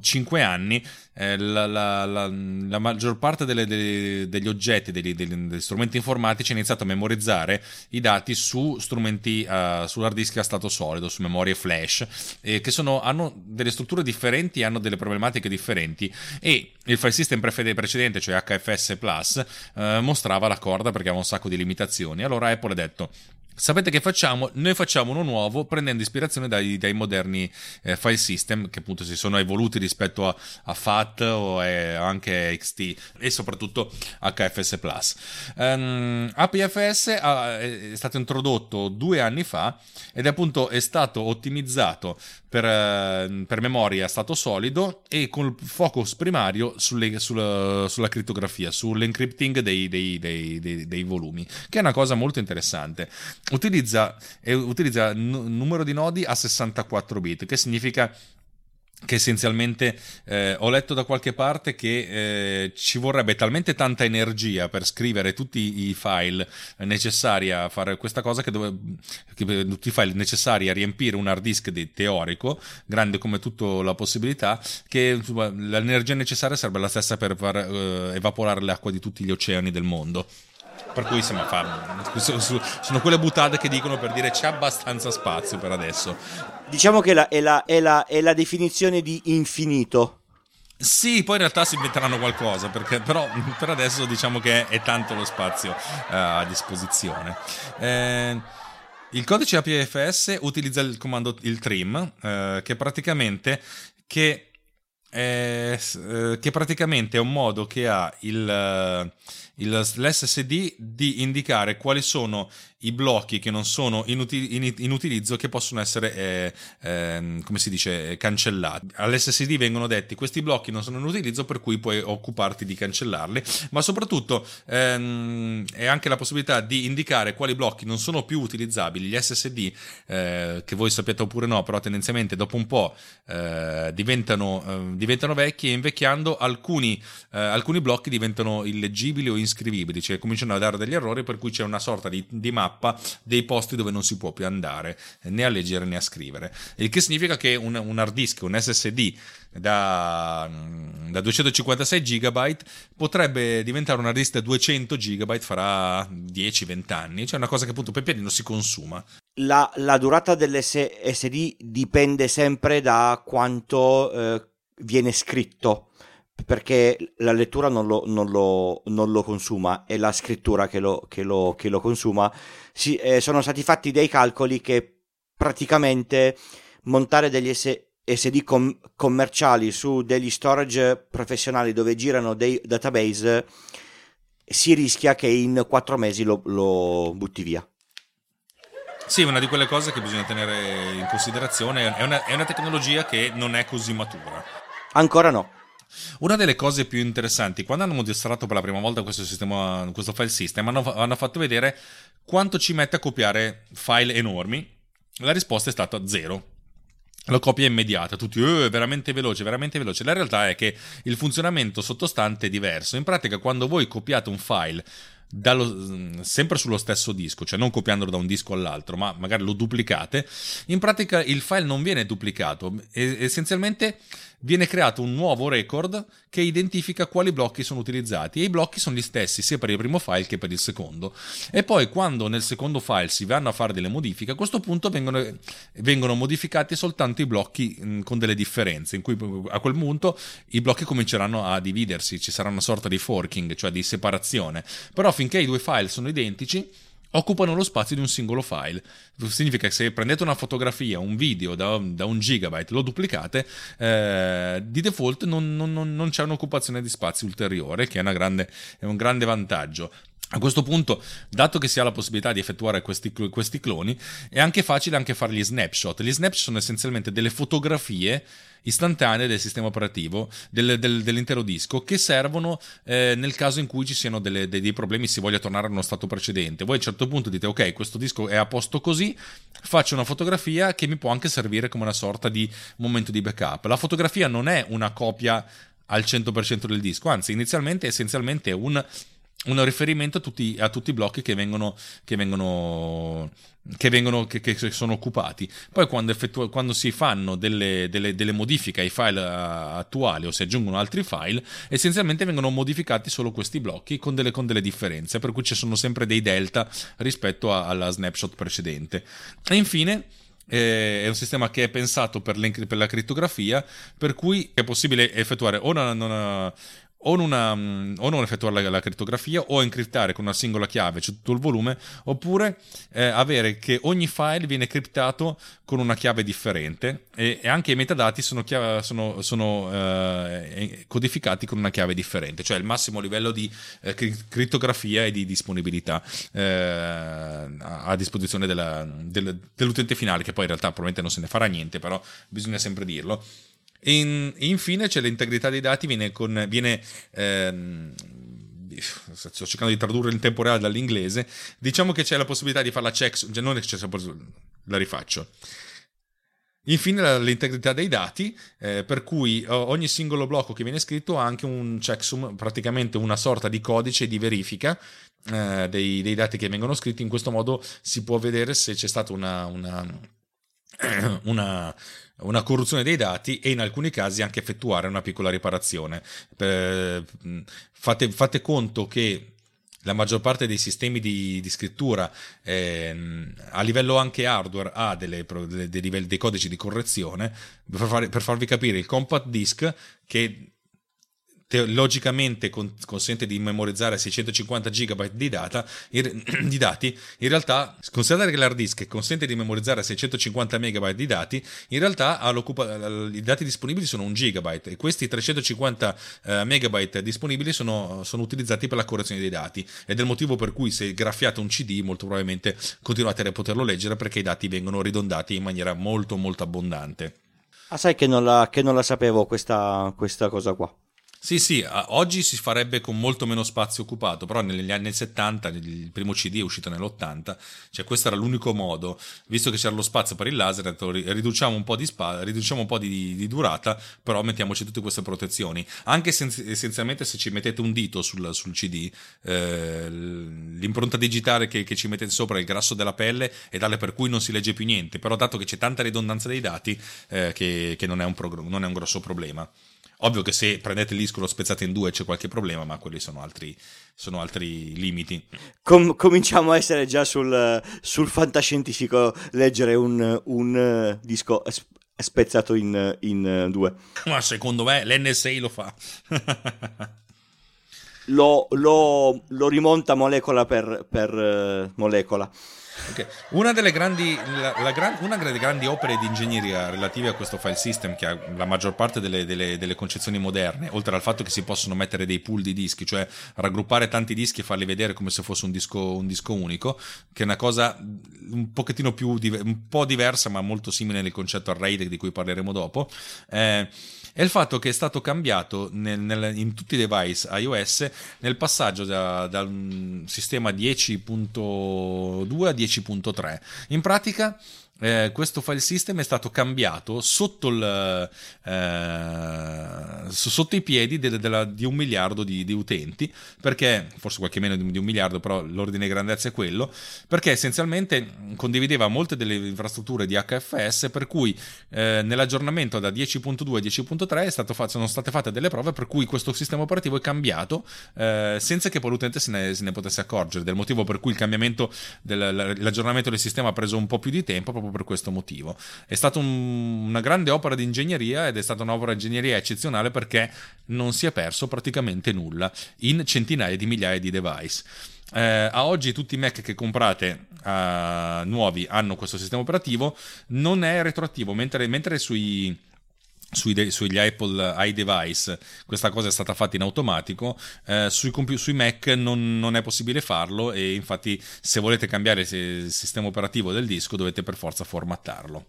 5 anni eh, la, la, la, la, maggior parte delle, delle, degli oggetti, degli, degli, strumenti informatici ha iniziato a memorizzare i dati su strumenti uh, su hard disk a stato solido, su memorie flash, eh, che sono, hanno delle strutture differenti, hanno delle problematiche differenti e il file system precedente, cioè HFS Plus, eh, mostrava la corda perché aveva un sacco di limitazioni. Allora Apple ha detto Sapete che facciamo? Noi facciamo uno nuovo prendendo ispirazione dai, dai moderni eh, file system che appunto si sono evoluti rispetto a, a FAT o eh, anche XT e soprattutto HFS Plus. Um, APFS ha, è stato introdotto due anni fa ed è appunto è stato ottimizzato per, eh, per memoria stato solido e con il focus primario sulle, sulla, sulla, crittografia, sull'encrypting dei, dei, dei, dei volumi, che è una cosa molto interessante utilizza, eh, utilizza n- numero di nodi a 64 bit, che significa che essenzialmente eh, ho letto da qualche parte che eh, ci vorrebbe talmente tanta energia per scrivere tutti i file necessari a fare questa cosa che, dove, che tutti i file necessari a riempire un hard disk di teorico grande come tutta la possibilità che insomma, l'energia necessaria sarebbe la stessa per far eh, evaporare l'acqua di tutti gli oceani del mondo per cui insomma fa, sono quelle buttate che dicono per dire c'è abbastanza spazio per adesso. Diciamo che la, è, la, è, la, è la definizione di infinito. Sì, poi in realtà si inventeranno qualcosa, perché, però per adesso diciamo che è tanto lo spazio uh, a disposizione. Eh, il codice APFS utilizza il comando il trim, eh, che praticamente che, eh, che praticamente è un modo che ha il, l'SSD di indicare quali sono i blocchi che non sono in, uti- in, in utilizzo che possono essere, eh, eh, come si dice, cancellati. All'SSD vengono detti questi blocchi non sono in utilizzo per cui puoi occuparti di cancellarli, ma soprattutto ehm, è anche la possibilità di indicare quali blocchi non sono più utilizzabili. Gli SSD, eh, che voi sappiate oppure no, però tendenzialmente dopo un po' eh, diventano, eh, diventano, vecchi e invecchiando alcuni, eh, alcuni blocchi diventano illeggibili o in iscrivibili, cioè cominciano a dare degli errori per cui c'è una sorta di, di mappa dei posti dove non si può più andare né a leggere né a scrivere. Il che significa che un, un hard disk, un SSD da, da 256 GB potrebbe diventare un hard disk da 200 GB fra 10-20 anni, cioè una cosa che appunto per piedi non si consuma. La, la durata dell'SSD dipende sempre da quanto eh, viene scritto perché la lettura non lo, non lo, non lo consuma, è la scrittura che lo, che lo, che lo consuma. Si, eh, sono stati fatti dei calcoli che praticamente montare degli S- SD com- commerciali su degli storage professionali dove girano dei database si rischia che in quattro mesi lo, lo butti via. Sì, una di quelle cose che bisogna tenere in considerazione è una, è una tecnologia che non è così matura. Ancora no. Una delle cose più interessanti, quando hanno mostrato per la prima volta questo, sistema, questo file system, hanno, hanno fatto vedere quanto ci mette a copiare file enormi. La risposta è stata zero la copia immediata, tutti eh, veramente veloce, veramente veloce. La realtà è che il funzionamento sottostante è diverso. In pratica, quando voi copiate un file dallo, sempre sullo stesso disco, cioè non copiandolo da un disco all'altro, ma magari lo duplicate, in pratica il file non viene duplicato, essenzialmente viene creato un nuovo record che identifica quali blocchi sono utilizzati e i blocchi sono gli stessi sia per il primo file che per il secondo. E poi quando nel secondo file si vanno a fare delle modifiche, a questo punto vengono, vengono modificati soltanto i blocchi mh, con delle differenze, in cui a quel punto i blocchi cominceranno a dividersi, ci sarà una sorta di forking, cioè di separazione. Però finché i due file sono identici, occupano lo spazio di un singolo file. Significa che se prendete una fotografia, un video da, da un gigabyte, lo duplicate, eh, di default non, non, non, c'è un'occupazione di spazio ulteriore, che è, grande, è un grande vantaggio. A questo punto, dato che si ha la possibilità di effettuare questi, questi, cloni, è anche facile anche fare gli snapshot. Gli snapshot sono essenzialmente delle fotografie istantanee del sistema operativo del, del, dell'intero disco che servono eh, nel caso in cui ci siano delle, dei, dei problemi si voglia tornare allo stato precedente. Voi a un certo punto dite ok, questo disco è a posto così, faccio una fotografia che mi può anche servire come una sorta di momento di backup. La fotografia non è una copia al 100% del disco, anzi inizialmente è essenzialmente un un riferimento a tutti, a tutti i blocchi che vengono, che vengono che, vengono, che, che, sono occupati. Poi quando, effettu- quando si fanno delle, delle, delle, modifiche ai file attuali o si aggiungono altri file, essenzialmente vengono modificati solo questi blocchi con delle, con delle differenze, per cui ci sono sempre dei delta rispetto a, alla snapshot precedente. E infine eh, è un sistema che è pensato per, per, la crittografia, per cui è possibile effettuare o una, una, o, una, mm, o non effettuare la, la, crittografia o encriptare con una singola chiave, cioè tutto il volume, oppure eh, avere che ogni file viene criptato con una chiave differente e, e anche i metadati sono, chiave, sono, sono eh, codificati con una chiave differente, cioè il massimo livello di eh, crittografia e di disponibilità eh, a disposizione della, del, dell'utente finale, che poi in realtà probabilmente non se ne farà niente, però bisogna sempre dirlo. In, infine c'è l'integrità dei dati, viene, con, viene ehm, sto cercando di tradurre in tempo reale dall'inglese, diciamo che c'è la possibilità di fare la check, cioè non è che c'è, la rifaccio. Infine l'integrità dei dati, eh, per cui ogni singolo blocco che viene scritto ha anche un checksum, praticamente una sorta di codice di verifica eh, dei, dei, dati che vengono scritti. In questo modo si può vedere se c'è stata una, una, una una corruzione dei dati e in alcuni casi anche effettuare una piccola riparazione. Fate, fate conto che la maggior parte dei sistemi di, di scrittura eh, a livello anche hardware ha delle, dei, dei, dei, codici di correzione per, far, per farvi capire il compact disk che logicamente consente di memorizzare 650 GB di, data, di dati, in realtà considerare che l'hard disk consente di memorizzare 650 MB di dati, in realtà i dati disponibili sono 1 GB e questi 350 eh, MB disponibili sono, sono, utilizzati per la correzione dei dati ed è il motivo per cui se graffiate un CD molto probabilmente continuate a poterlo leggere perché i dati vengono ridondati in maniera molto molto abbondante. Ah sai che non la, che non la sapevo questa, questa cosa qua. Sì, sì, oggi si farebbe con molto meno spazio occupato, però negli anni 70, il primo CD è uscito nell'80, cioè questo era l'unico modo, visto che c'era lo spazio per il laser, riduciamo un po' di, spa, riduciamo un po' di, di durata, però mettiamoci tutte queste protezioni. Anche se, essenzialmente se ci mettete un dito sul, sul CD, eh, l'impronta digitale che, che, ci mettete sopra è il grasso della pelle e tale per cui non si legge più niente, però dato che c'è tanta ridondanza dei dati, eh, che, che non, è un prog- non è un grosso problema. Ovvio che se prendete il disco e lo spezzate in due c'è qualche problema, ma quelli sono altri, sono altri limiti. Com- cominciamo a essere già sul, sul fantascientifico leggere un, un uh, disco spezzato in, in uh, due. Ma secondo me l'NSA lo fa. lo, lo, lo, rimonta molecola per, per uh, molecola. Okay. Una, delle grandi, la, la gran, una delle grandi opere di ingegneria relative a questo file system, che ha la maggior parte delle, delle, delle, concezioni moderne, oltre al fatto che si possono mettere dei pool di dischi, cioè raggruppare tanti dischi e farli vedere come se fosse un disco, un disco unico, che è una cosa un pochettino più un po' diversa, ma molto simile nel concetto array di cui parleremo dopo. Eh, è il fatto che è stato cambiato nel, nel, in tutti i device iOS nel passaggio da, da un sistema 10.2 a 10.3. In pratica eh, questo file system è stato cambiato sotto, il, eh, sotto i piedi de, de la, di un miliardo di, di, utenti, perché forse qualche meno di, di, un miliardo, però l'ordine di grandezza è quello, perché essenzialmente condivideva molte delle infrastrutture di HFS, per cui eh, nell'aggiornamento da 10.2 a 10.3 fatto, sono state fatte delle prove per cui questo sistema operativo è cambiato eh, senza che poi l'utente se ne, se ne, potesse accorgere, del motivo per cui il cambiamento dell'aggiornamento del sistema ha preso un po' più di tempo, per questo motivo. È stata un, una grande opera di ingegneria ed è stata un'opera di ingegneria eccezionale perché non si è perso praticamente nulla in centinaia di migliaia di device. eh, a oggi tutti i Mac che comprate uh, nuovi hanno questo sistema operativo, non è retroattivo, mentre, mentre sui sui sugli Apple iDevice questa cosa è stata fatta in automatico. Eh, sui, compi- sui, Mac non, non, è possibile farlo e infatti se volete cambiare il sistema operativo del disco dovete per forza formattarlo.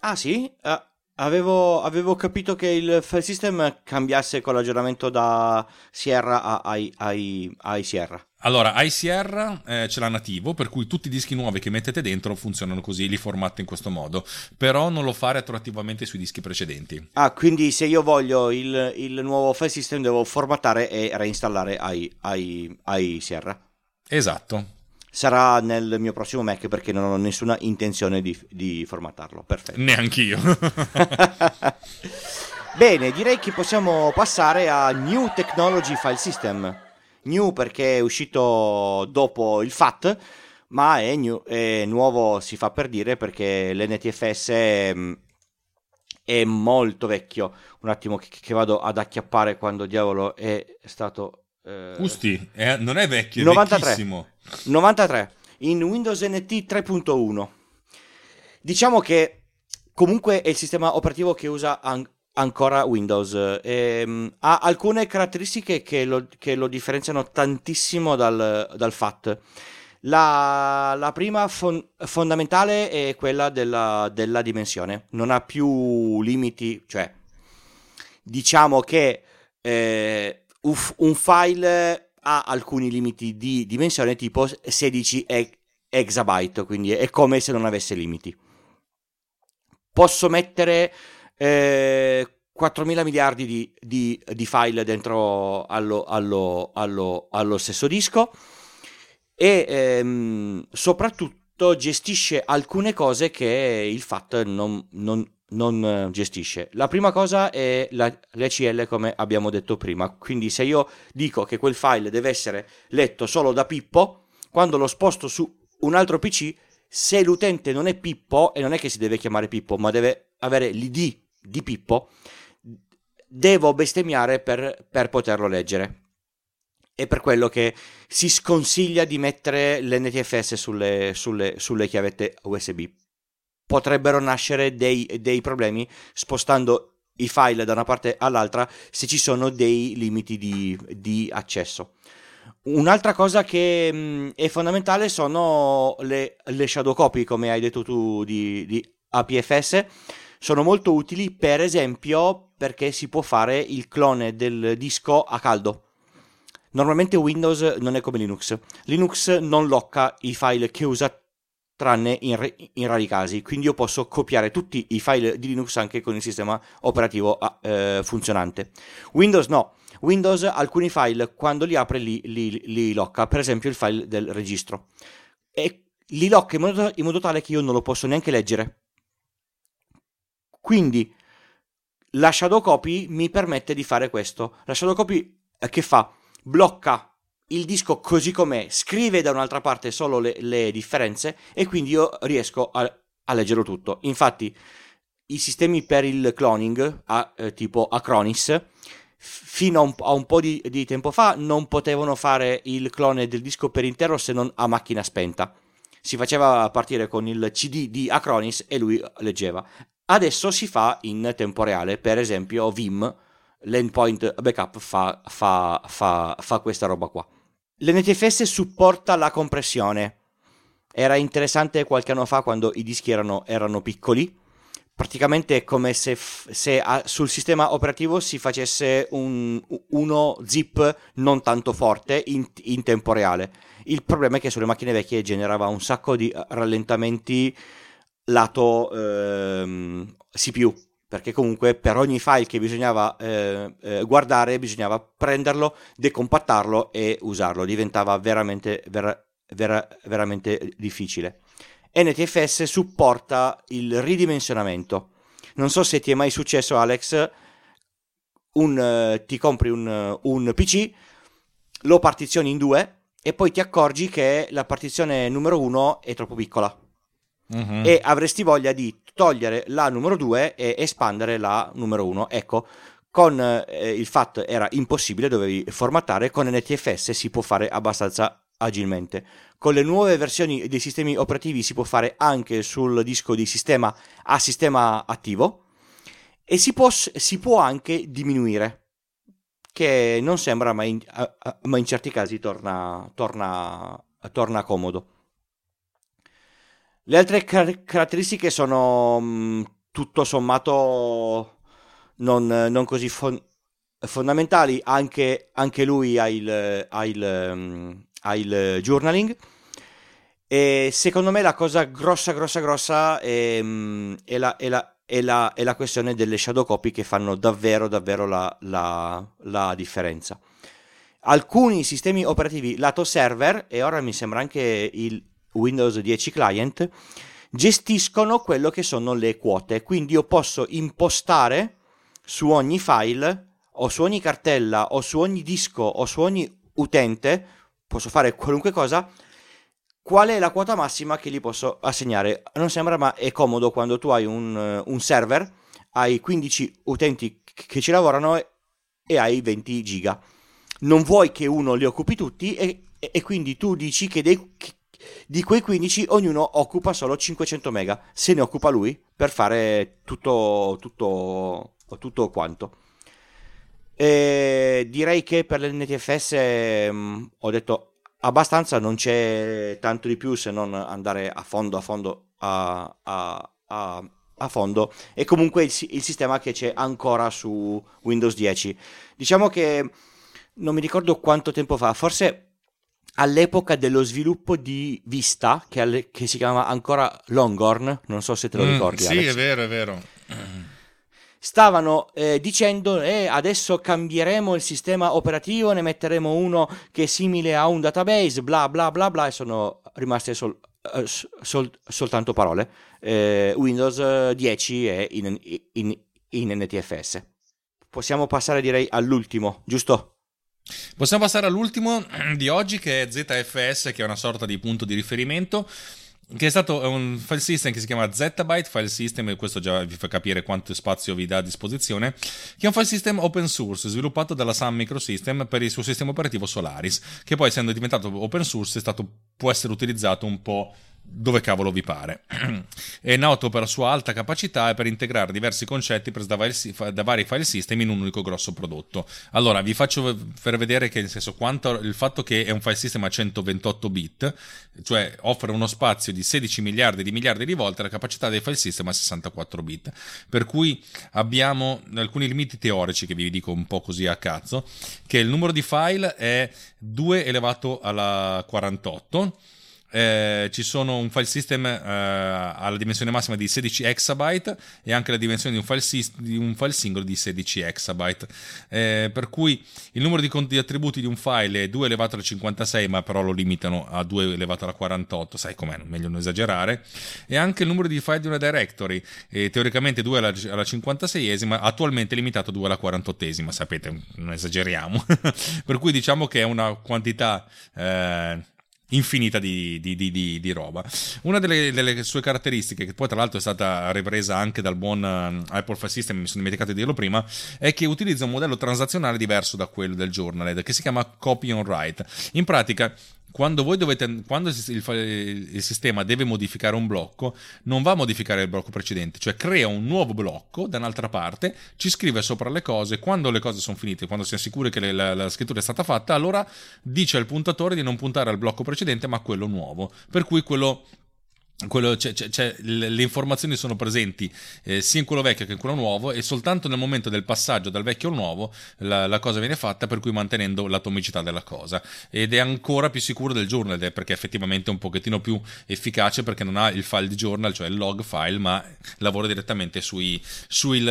Ah sì? Uh, avevo, avevo, capito che il file system cambiasse con l'aggiornamento da Sierra a, a, a, a Sierra allora, iSierra eh, ce l'ha nativo, per cui tutti i dischi nuovi che mettete dentro funzionano così, li formate in questo modo, però non lo fa retroattivamente sui dischi precedenti. Ah, quindi se io voglio il, il nuovo file system devo formattare e reinstallare iSierra? Esatto. Sarà nel mio prossimo Mac perché non ho nessuna intenzione di, di formattarlo. Perfetto. Neanch'io. Bene, direi che possiamo passare a New Technology File System new perché è uscito dopo il FAT, ma è, new, è nuovo, si fa per dire, perché l'NTFS è, mm, è molto vecchio. Un attimo che, che, vado ad acchiappare quando diavolo è stato... Eh... Usti, è, non è vecchio, è 93. vecchissimo. 93, in Windows NT 3.1. Diciamo che comunque è il sistema operativo che usa an- ancora Windows. Ehm, ha alcune caratteristiche che lo, che lo differenziano tantissimo dal, dal FAT. La, la prima fon- fondamentale è quella della, della, dimensione, non ha più limiti, cioè diciamo che eh, un file ha alcuni limiti di dimensione tipo 16 e- exabyte, quindi è come se non avesse limiti. Posso mettere eh, 4.000 miliardi di, di, di, file dentro allo, allo, allo, allo stesso disco e ehm, soprattutto gestisce alcune cose che il FAT non, non, non gestisce. La prima cosa è la, l'ECL come abbiamo detto prima, quindi se io dico che quel file deve essere letto solo da Pippo, quando lo sposto su un altro PC, se l'utente non è Pippo, e non è che si deve chiamare Pippo, ma deve avere l'ID di Pippo, devo bestemmiare per, per poterlo leggere. È per quello che si sconsiglia di mettere l'NTFS sulle, sulle, sulle chiavette USB. Potrebbero nascere dei, dei problemi spostando i file da una parte all'altra se ci sono dei limiti di, di accesso. Un'altra cosa che mh, è fondamentale sono le, le, shadow copy, come hai detto tu, di, di APFS sono molto utili per esempio perché si può fare il clone del disco a caldo. Normalmente Windows non è come Linux. Linux non locca i file che usa tranne in, in, rari casi, quindi io posso copiare tutti i file di Linux anche con il sistema operativo ah, eh, funzionante. Windows no, Windows alcuni file quando li apre li, li, li, locca, per esempio il file del registro, e li locca in modo, in modo tale che io non lo posso neanche leggere. Quindi la shadow copy mi permette di fare questo. La shadow copy eh, che fa? Blocca il disco così com'è, scrive da un'altra parte solo le, le differenze e quindi io riesco a, a, leggerlo tutto. Infatti i sistemi per il cloning, a, eh, tipo Acronis, fino a un, a un po' di, di, tempo fa non potevano fare il clone del disco per intero se non a macchina spenta. Si faceva partire con il CD di Acronis e lui leggeva. Adesso si fa in tempo reale, per esempio Vim, l'endpoint backup fa, fa, fa, fa questa roba qua. L'NTFS supporta la compressione. Era interessante qualche anno fa quando i dischi erano, erano piccoli. Praticamente è come se, se a, sul sistema operativo si facesse un, uno zip non tanto forte in, in tempo reale. Il problema è che sulle macchine vecchie generava un sacco di rallentamenti lato ehm, CPU, perché comunque per ogni file che bisognava eh, eh, guardare bisognava prenderlo, decompattarlo e usarlo, diventava veramente, vera, vera, veramente difficile. NTFS supporta il ridimensionamento. Non so se ti è mai successo Alex, un, uh, ti compri un, un PC, lo partizioni in due e poi ti accorgi che la partizione numero uno è troppo piccola uh-huh. e avresti voglia di togliere la numero 2 e espandere la numero 1. Ecco, con eh, il FAT era impossibile, dovevi formattare, con NTFS si può fare abbastanza agilmente. Con le nuove versioni dei sistemi operativi si può fare anche sul disco di sistema a sistema attivo e si può, si può anche diminuire, che non sembra, ma in, ma in certi casi torna, torna, torna comodo. Le altre car- caratteristiche sono mh, mm, tutto sommato non, non così fon- fondamentali, anche, anche, lui ha il, ha, il, um, ha il journaling. E secondo me la cosa grossa, grossa, grossa è, um, è, la, è, la, è, la, la, questione delle shadow copy che fanno davvero, davvero la differenza. Alcuni sistemi operativi lato server, e ora mi sembra anche il Windows 10 client, gestiscono quello che sono le quote. Quindi io posso impostare su ogni file o su ogni cartella o su ogni disco o su ogni utente, posso fare qualunque cosa, qual è la quota massima che gli posso assegnare. Non sembra, ma è comodo quando tu hai un, un server, hai 15 utenti che ci lavorano e hai 20 giga. Non vuoi che uno li occupi tutti e, e quindi tu dici che dei, di quei 15 ognuno occupa solo 500 mega, se ne occupa lui per fare tutto, tutto, tutto quanto. E direi che per l'NTFS mh, mm, ho detto abbastanza, non c'è tanto di più se non andare a fondo, a fondo, a, a, a, a fondo. E comunque il, il, sistema che c'è ancora su Windows 10. Diciamo che non mi ricordo quanto tempo fa, forse all'epoca dello sviluppo di Vista, che, alle, che si chiama ancora Longhorn, non so se te lo mm, ricordi. Sì, Alex. è vero, è vero. Stavano eh, dicendo eh, adesso cambieremo il sistema operativo, ne metteremo uno che è simile a un database, bla bla bla bla, e sono rimaste sol, eh, sol, soltanto parole. Eh, Windows 10 è in, in, in NTFS. Possiamo passare direi all'ultimo, giusto? Possiamo passare all'ultimo di oggi che è ZFS, che è una sorta di punto di riferimento che è stato un file system che si chiama Zettabyte File System, e questo già vi fa capire quanto spazio vi dà a disposizione, che è un file system open source sviluppato dalla Sun Microsystem per il suo sistema operativo Solaris, che poi essendo diventato open source stato, può essere utilizzato un po' dove cavolo vi pare. È noto per la sua alta capacità e per integrare diversi concetti presi da, vari file system in un unico grosso prodotto. Allora, vi faccio per vedere che nel senso quanto il fatto che è un file system a 128 bit, cioè offre uno spazio di 16 miliardi di miliardi di volte la capacità dei file system a 64 bit. Per cui abbiamo alcuni limiti teorici che vi dico un po' così a cazzo, che il numero di file è 2 elevato alla 48 eh, ci sono un file system eh, alla dimensione massima di 16 exabyte e anche la dimensione di un file, syst- di un file singolo di 16 exabyte. Eh, per cui il numero di, conti- di, attributi di un file è 2 elevato alla 56, ma però lo limitano a 2 elevato alla 48, sai com'è, meglio non esagerare. E anche il numero di file di una directory, teoricamente 2 alla, alla 56esima, attualmente limitato a 2 alla 48esima, sapete, non esageriamo. per cui diciamo che è una quantità eh, infinita di, di, di, di, roba. Una delle, delle, sue caratteristiche, che poi tra l'altro è stata ripresa anche dal buon uh, Apple File System, mi sono dimenticato di dirlo prima, è che utilizza un modello transazionale diverso da quello del Journaled, che si chiama Copy on Write. In pratica quando voi dovete quando il, il, sistema deve modificare un blocco non va a modificare il blocco precedente cioè crea un nuovo blocco da un'altra parte ci scrive sopra le cose quando le cose sono finite quando si è sicuri che le, la, la, scrittura è stata fatta allora dice al puntatore di non puntare al blocco precedente ma a quello nuovo. Per cui quello quello, c'è, c'è, le informazioni sono presenti eh, sia in quello vecchio che in quello nuovo e soltanto nel momento del passaggio dal vecchio al nuovo la, la, cosa viene fatta per cui mantenendo l'atomicità della cosa. Ed è ancora più sicuro del journal perché effettivamente è un pochettino più efficace perché non ha il file di journal cioè il log file ma lavora direttamente sui, sui,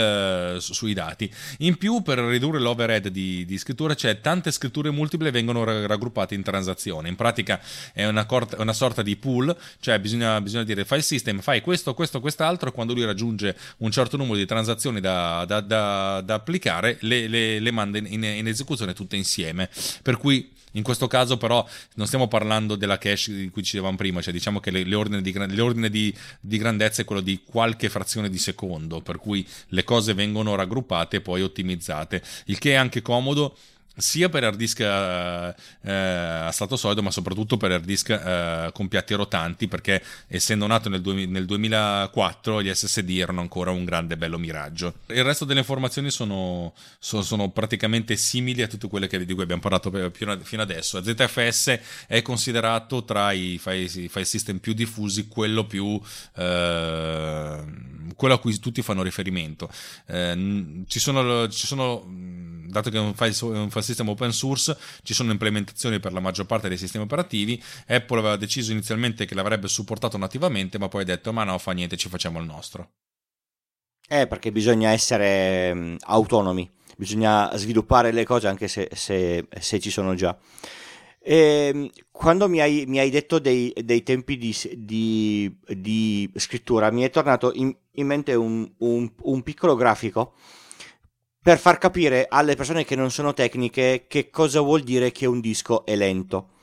sui dati. In più per ridurre l'overhead di, di scrittura c'è tante scritture multiple vengono raggruppate in transazione. In pratica è una, corta, una sorta di pool cioè bisogna, bisogna bisogna dire file system, fai questo, questo, quest'altro, quando lui raggiunge un certo numero di transazioni da, da, da, da applicare, le, le, le manda in, in esecuzione tutte insieme. Per cui in questo caso però non stiamo parlando della cache di cui ci dicevamo prima, cioè diciamo che l'ordine, di, di, di, grandezza è quello di qualche frazione di secondo, per cui le cose vengono raggruppate e poi ottimizzate, il che è anche comodo sia per hard disk eh, eh, a stato solido, ma soprattutto per hard disk eh, con piatti rotanti, perché essendo nato nel, du- nel, 2004 gli SSD erano ancora un grande bello miraggio. Il resto delle informazioni sono, sono, sono praticamente simili a tutte quelle che, di cui abbiamo parlato fino adesso. ZFS è considerato tra i file, file system più diffusi quello più eh, quello a cui tutti fanno riferimento. Eh, ci sono, ci sono dato che è un file, un file system open source, ci sono implementazioni per la maggior parte dei sistemi operativi. Apple aveva deciso inizialmente che l'avrebbe supportato nativamente, ma poi ha detto: Ma no, fa niente, ci facciamo il nostro. Eh, perché bisogna essere um, autonomi, bisogna sviluppare le cose anche se, se, se ci sono già. E, ehm, quando mi hai, mi hai detto dei, dei tempi di, di, di, scrittura, mi è tornato in, in mente un, un, un piccolo grafico per far capire alle persone che non sono tecniche che cosa vuol dire che un disco è lento.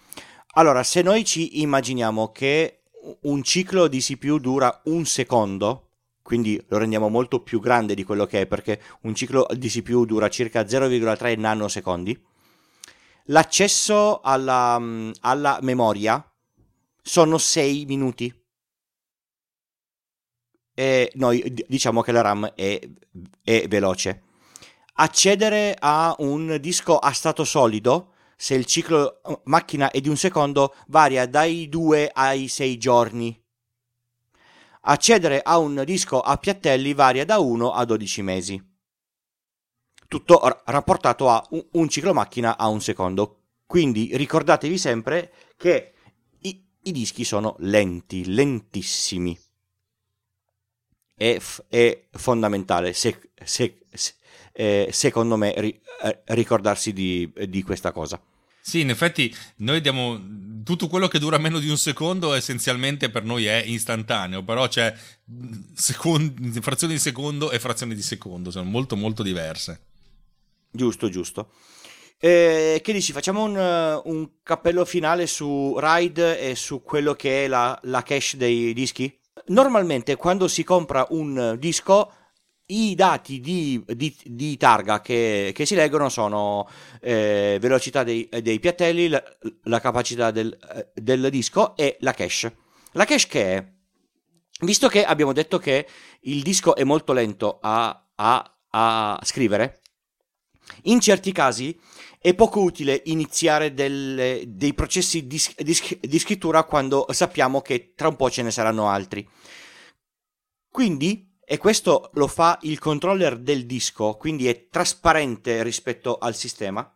Allora, se noi ci immaginiamo che un ciclo di CPU dura un secondo, quindi lo rendiamo molto più grande di quello che è, perché un ciclo di CPU dura circa 0,3 nanosecondi, l'accesso alla, alla memoria sono 6 minuti. E noi diciamo che la RAM è, è veloce accedere a un disco a stato solido, se il ciclo uh, macchina è di un secondo, varia dai 2 ai 6 giorni. Accedere a un disco a piattelli varia da 1 a 12 mesi. Tutto rapportato a un ciclo macchina a un secondo. Quindi ricordatevi sempre che i, i dischi sono lenti, lentissimi. È, è fondamentale. Se, se, se, eh, secondo me, ri- eh, ricordarsi di, di questa cosa. Sì, in effetti noi diamo tutto quello che dura meno di un secondo essenzialmente per noi è istantaneo, però c'è secondi, frazioni di secondo e frazioni di secondo, sono molto molto diverse. Giusto, giusto. Eh, che dici, facciamo un, un, cappello finale su RAID e su quello che è la, la cache dei dischi? Normalmente quando si compra un disco i dati di, di, di targa che, che, si leggono sono eh, velocità dei, dei piattelli, la, la capacità del, del, disco e la cache. La cache che è? Visto che abbiamo detto che il disco è molto lento a, a, a scrivere, in certi casi è poco utile iniziare delle, dei processi di, di, di scrittura quando sappiamo che tra un po' ce ne saranno altri. Quindi e questo lo fa il controller del disco, quindi è trasparente rispetto al sistema.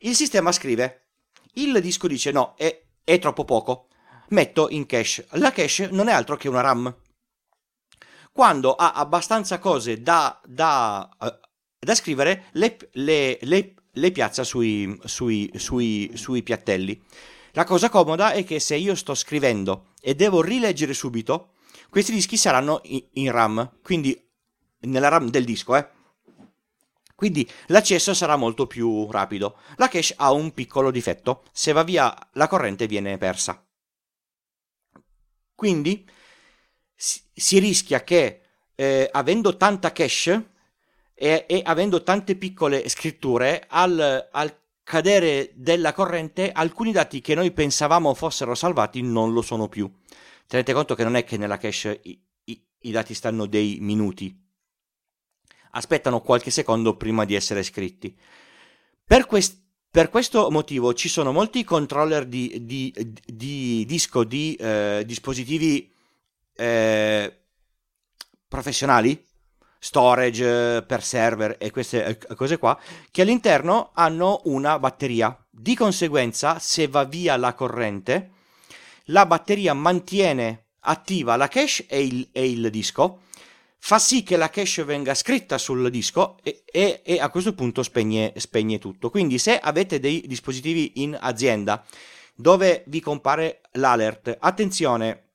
Il sistema scrive, il disco dice no, è, è troppo poco, metto in cache. La cache non è altro che una RAM. Quando ha abbastanza cose da, da, uh, da scrivere, le, le, le, le piazza sui, sui, sui, sui piattelli. La cosa comoda è che se io sto scrivendo e devo rileggere subito, questi dischi saranno in RAM, quindi nella RAM del disco, eh. Quindi l'accesso sarà molto più rapido. La cache ha un piccolo difetto, se va via la corrente viene persa. Quindi si rischia che eh, avendo tanta cache e, e, avendo tante piccole scritture, al, al cadere della corrente alcuni dati che noi pensavamo fossero salvati non lo sono più tenete conto che non è che nella cache i, i, i dati stanno dei minuti, aspettano qualche secondo prima di essere scritti. Per, quest, per questo motivo ci sono molti controller di, di, di disco di eh, dispositivi eh, professionali, storage per server e queste eh, cose qua, che all'interno hanno una batteria. Di conseguenza, se va via la corrente, la batteria mantiene attiva la cache e il, e il disco, fa sì che la cache venga scritta sul disco e, e, e a questo punto spegne, spegne, tutto. Quindi se avete dei dispositivi in azienda dove vi compare l'alert, attenzione,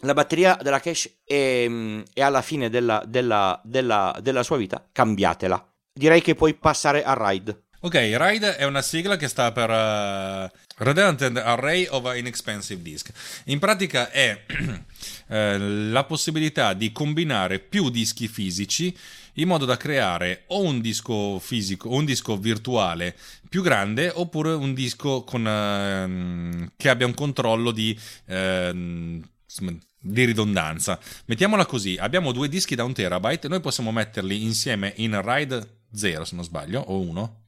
la batteria della cache è, mm, è alla fine della, della, della, della sua vita, cambiatela. Direi che puoi passare a Ride. Ok, RIDE è una sigla che sta per uh, Redundant Array of Inexpensive Disk. In pratica è eh, la possibilità di combinare più dischi fisici in modo da creare o un disco fisico o un disco virtuale più grande oppure un disco con, uh, che abbia un controllo di, uh, di ridondanza. Mettiamola così, abbiamo due dischi da un terabyte noi possiamo metterli insieme in RAID 0 se non sbaglio o 1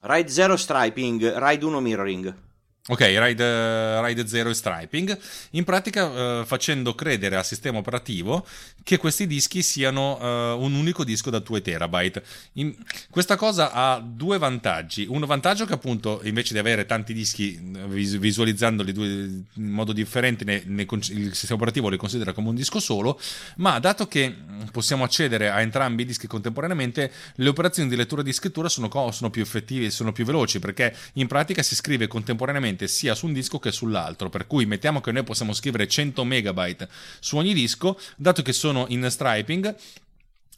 Ride 0 striping, Ride 1 mirroring. Ok, Ride, Ride 0 e Striping, in pratica eh, facendo credere al sistema operativo che questi dischi siano eh, un unico disco da 2 terabyte. In, questa cosa ha due vantaggi. Un vantaggio che appunto invece di avere tanti dischi vis- visualizzandoli due, in modo differente ne, ne, il sistema operativo li considera come un disco solo, ma dato che possiamo accedere a entrambi i dischi contemporaneamente, le operazioni di lettura e di scrittura sono, sono più effettive sono più veloci perché in pratica si scrive contemporaneamente sia su un disco che sull'altro, per cui mettiamo che noi possiamo scrivere 100 megabyte su ogni disco, dato che sono in striping,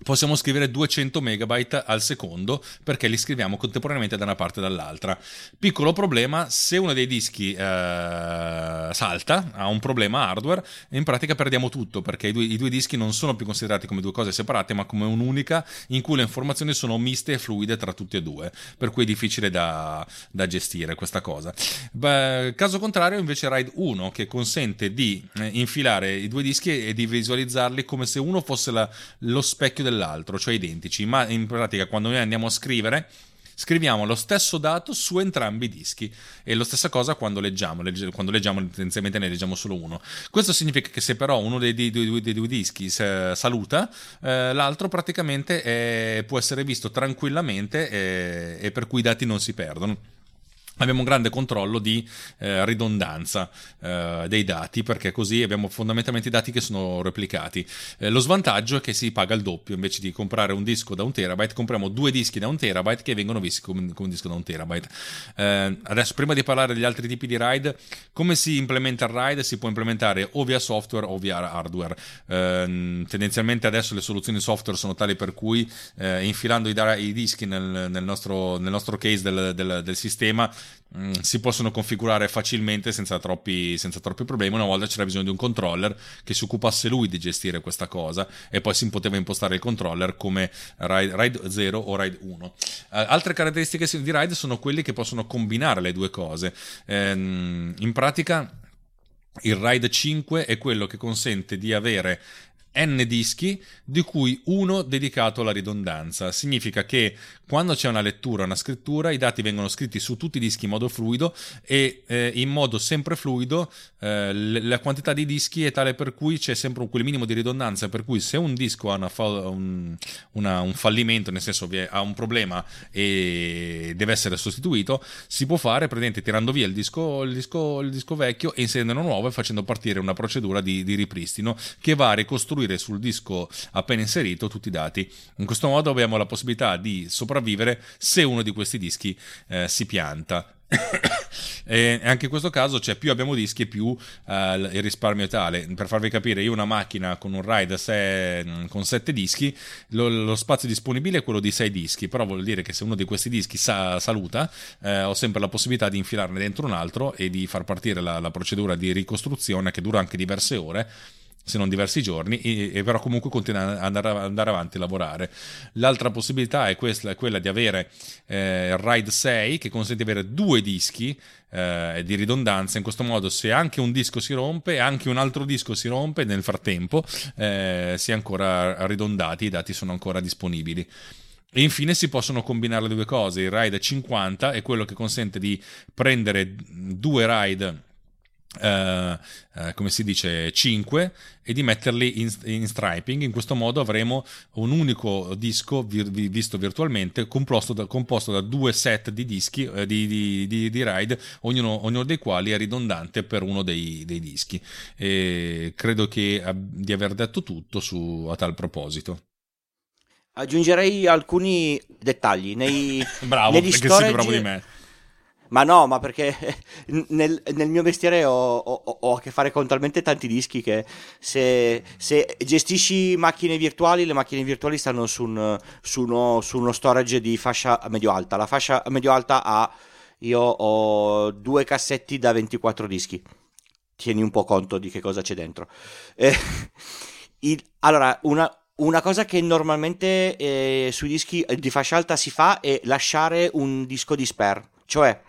possiamo scrivere 200 megabyte al secondo perché li scriviamo contemporaneamente da una parte e dall'altra. Piccolo problema, se uno dei dischi eh, salta, ha un problema hardware, in pratica perdiamo tutto perché i due, i due, dischi non sono più considerati come due cose separate ma come un'unica in cui le informazioni sono miste e fluide tra tutti e due, per cui è difficile da, da gestire questa cosa. Beh, caso contrario invece RAID 1 che consente di eh, infilare i due dischi e di visualizzarli come se uno fosse la, lo specchio del dell'altro, cioè identici, ma in pratica quando noi andiamo a scrivere scriviamo lo stesso dato su entrambi i dischi. E la stessa cosa quando leggiamo, legge, quando leggiamo tendenzialmente ne leggiamo solo uno. Questo significa che se però uno dei, dei, dei, dei due dischi saluta, eh, l'altro praticamente è, può essere visto tranquillamente e, e per cui i dati non si perdono abbiamo un grande controllo di eh, ridondanza eh, dei dati perché così abbiamo fondamentalmente i dati che sono replicati. Eh, lo svantaggio è che si paga il doppio, invece di comprare un disco da un terabyte compriamo due dischi da un terabyte che vengono visti come, come un disco da un terabyte. Eh, adesso prima di parlare degli altri tipi di RAID, come si implementa il RAID? Si può implementare o via software o via hardware. Eh, tendenzialmente adesso le soluzioni software sono tali per cui eh, infilando i, i dischi nel, nel, nostro, nel, nostro, case del, del, del sistema Mm, si possono configurare facilmente senza troppi, senza troppi, problemi. Una volta c'era bisogno di un controller che si occupasse lui di gestire questa cosa e poi si poteva impostare il controller come RAID, RAID 0 o RAID 1. Uh, eh, altre caratteristiche di RAID sono quelli che possono combinare le due cose. Ehm, in pratica il RAID 5 è quello che consente di avere n dischi, di cui uno dedicato alla ridondanza. Significa che quando c'è una lettura, una scrittura, i dati vengono scritti su tutti i dischi in modo fluido e eh, in modo sempre fluido eh, la quantità di dischi è tale per cui c'è sempre quel minimo di ridondanza, per cui se un disco ha fa- un, una, un, fallimento, nel senso ha un problema e deve essere sostituito, si può fare praticamente tirando via il disco, il disco, il disco vecchio e inserendo nuovo e facendo partire una procedura di, di ripristino che va a ricostruire sul disco appena inserito tutti i dati. In questo modo abbiamo la possibilità di sopravvivere sopravvivere se uno di questi dischi eh, si pianta. e anche in questo caso cioè, più abbiamo dischi più eh, il risparmio è tale per farvi capire io una macchina con un RAID se, mm, con 7 dischi lo, lo, spazio disponibile è quello di 6 dischi però vuol dire che se uno di questi dischi sa, saluta eh, ho sempre la possibilità di infilarne dentro un altro e di far partire la, la procedura di ricostruzione che dura anche diverse ore se non diversi giorni, e, e però comunque continua ad andare, andare, avanti a lavorare. L'altra possibilità è, questa, è quella di avere eh, RAID 6 che consente di avere due dischi eh, di ridondanza, in questo modo se anche un disco si rompe, anche un altro disco si rompe, nel frattempo eh, si è ancora ridondati, i dati sono ancora disponibili. E infine si possono combinare le due cose, il RAID 50 è quello che consente di prendere due RAID Uh, uh, come si dice 5 e di metterli in, in, striping. In questo modo avremo un unico disco vir, visto virtualmente composto da, composto da, due set di dischi uh, di, di, di, di, RAID ognuno, ognuno, dei quali è ridondante per uno dei, dei dischi. E credo che, di aver detto tutto su, a tal proposito. Aggiungerei alcuni dettagli. Nei, bravo negli perché storage, bravo di me Ma no, ma perché nel, nel mio mestiere ho, ho, ho, a che fare con talmente tanti dischi che se, se, gestisci macchine virtuali, le macchine virtuali stanno su, un, su, uno, su uno storage di fascia medio-alta. La fascia medio-alta ha, io ho due cassetti da 24 dischi. Tieni un po' conto di che cosa c'è dentro. Eh, il, allora, una, una cosa che normalmente eh, sui dischi di fascia alta si fa è lasciare un disco di spare. Cioè,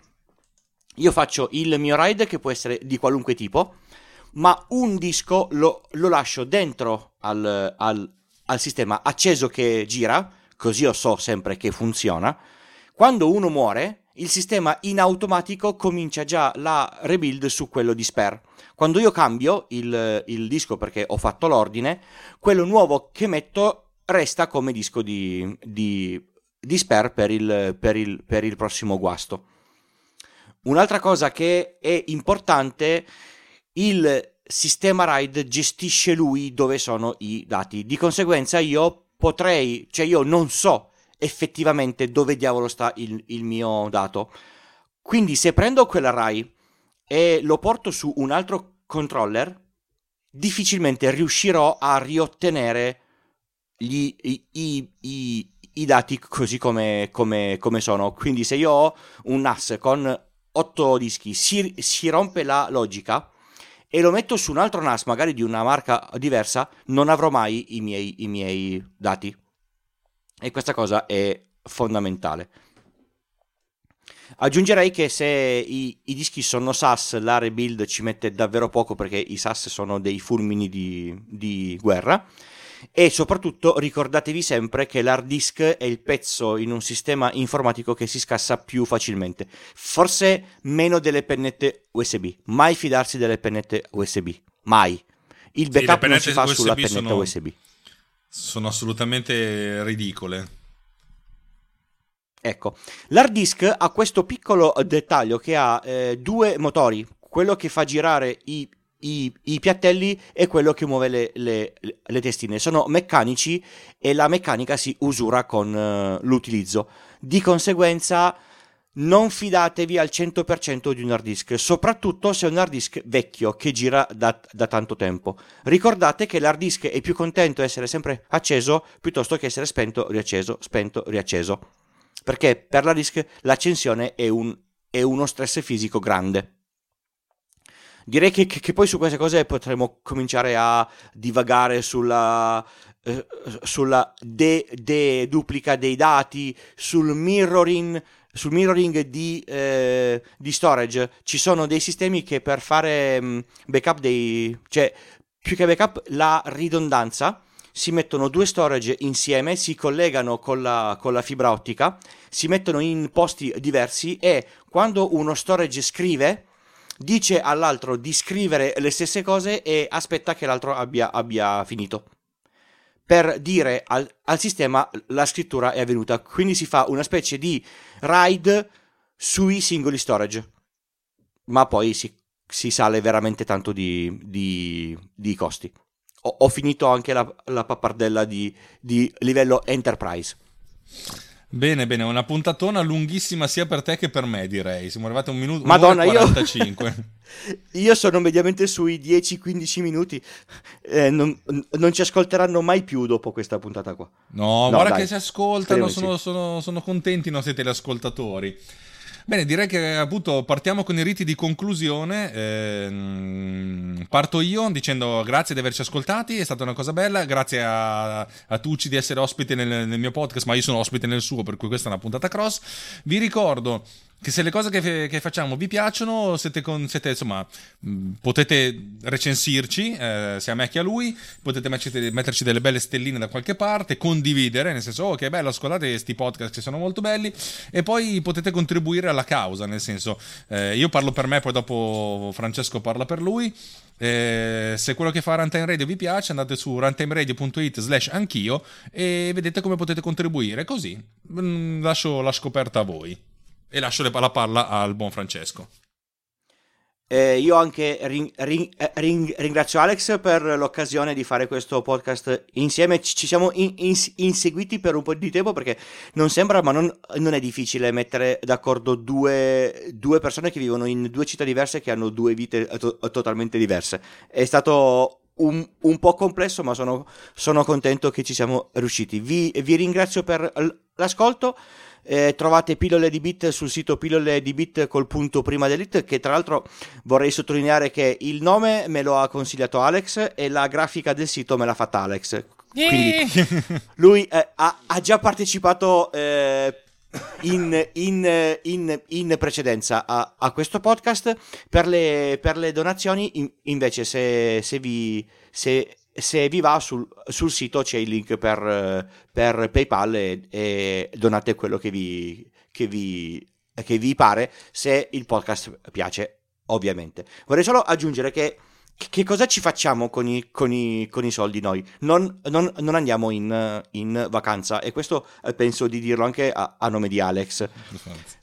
io faccio il mio ride che può essere di qualunque tipo, ma un disco lo, lo lascio dentro al, al, al sistema acceso che gira, così io so sempre che funziona. Quando uno muore, il sistema in automatico comincia già la rebuild su quello di spare. Quando io cambio il, il, disco perché ho fatto l'ordine, quello nuovo che metto resta come disco di, di, di spare per il, per, il, per il prossimo guasto. Un'altra cosa che è importante, il sistema RAID gestisce lui dove sono i dati. Di conseguenza io potrei, cioè io non so effettivamente dove diavolo sta il, il mio dato. Quindi se prendo quella RAI e lo porto su un altro controller, difficilmente riuscirò a riottenere gli, i, i, i, i, dati così come, come, come sono. Quindi se io ho un NAS con 8 dischi, si, si rompe la logica e lo metto su un altro NAS, magari di una marca diversa, non avrò mai i miei, i miei dati. E questa cosa è fondamentale. Aggiungerei che se i, i, dischi sono SAS, la rebuild ci mette davvero poco perché i SAS sono dei fulmini di, di guerra e soprattutto ricordatevi sempre che l'hard disk è il pezzo in un sistema informatico che si scassa più facilmente. Forse meno delle pennette USB. Mai fidarsi delle pennette USB. Mai. Il backup sì, non si fa USB sulla pennetta sono, USB. Sono assolutamente ridicole. Ecco, l'hard disk ha questo piccolo dettaglio che ha eh, due motori, quello che fa girare i i, i, piattelli e quello che muove le, le, le, testine. Sono meccanici e la meccanica si usura con uh, l'utilizzo. Di conseguenza non fidatevi al 100% di un hard disk, soprattutto se è un hard disk vecchio che gira da, da tanto tempo. Ricordate che l'hard disk è più contento essere sempre acceso piuttosto che essere spento, riacceso, spento, riacceso. Perché per l'hard disk l'accensione è, un, è uno stress fisico grande. Direi che, che, che, poi su queste cose potremmo cominciare a divagare sulla, eh, sulla deduplica de dei dati, sul mirroring, sul mirroring di, eh, di, storage. Ci sono dei sistemi che per fare mm, backup dei... cioè più che backup la ridondanza si mettono due storage insieme, si collegano con la, con la, fibra ottica, si mettono in posti diversi e quando uno storage scrive dice all'altro di scrivere le stesse cose e aspetta che l'altro abbia, abbia finito. Per dire al, al, sistema la scrittura è avvenuta. Quindi si fa una specie di ride sui singoli storage. Ma poi si, si sale veramente tanto di, di, di costi. Ho, ho, finito anche la, la pappardella di, di livello enterprise. Bene, bene, una puntatona lunghissima sia per te che per me, direi. Siamo arrivati a un minuto Madonna, 45. Io... io sono mediamente sui 10-15 minuti. Eh, non, non, ci ascolteranno mai più dopo questa puntata qua. No, no guarda dai. che si ascoltano, sono, sono, sono, contenti i nostri teleascoltatori. Bene, direi che appunto partiamo con i riti di conclusione. Eh, parto io dicendo grazie di averci ascoltati, è stata una cosa bella. Grazie a, a Tucci di essere ospite nel, nel mio podcast, ma io sono ospite nel suo, per cui questa è una puntata cross. Vi ricordo che se le cose che, che facciamo vi piacciono, siete, con, siete insomma, mm, potete recensirci, eh, sia a me che a lui, potete metterci delle belle stelline da qualche parte, condividere, nel senso, oh che bello, ascoltate questi podcast che sono molto belli, e poi potete contribuire alla causa, nel senso, eh, io parlo per me, poi dopo Francesco parla per lui. Eh, se quello che fa Runtime Radio vi piace, andate su runtimeradio.it slash anch'io e vedete come potete contribuire. Così mm, lascio la scoperta a voi e lascio la palla al buon Francesco. Eh, io anche ring, ring, eh, ring, ringrazio Alex per l'occasione di fare questo podcast insieme. Ci, ci siamo in, in, inseguiti per un po' di tempo perché non sembra, ma non, non è difficile mettere d'accordo due, due, persone che vivono in due città diverse e che hanno due vite to- totalmente diverse. È stato un, un, po' complesso, ma sono, sono, contento che ci siamo riusciti. Vi, vi ringrazio per l'ascolto. Eh, trovate pillole di bit sul sito pillole di bit col punto prima dell'it che tra l'altro vorrei sottolineare che il nome me lo ha consigliato Alex e la grafica del sito me l'ha fatta Alex. Quindi lui eh, ha, ha, già partecipato eh, in, in, in, in, precedenza a, a, questo podcast. Per le, per le donazioni invece se, se vi se se vi va sul, sul, sito c'è il link per, per PayPal e, e, donate quello che vi, che, vi, che vi pare se il podcast piace, ovviamente. Vorrei solo aggiungere che che cosa ci facciamo con i, con i, con i soldi noi? Non, non, non andiamo in, in, vacanza e questo eh, penso di dirlo anche a, a nome di Alex.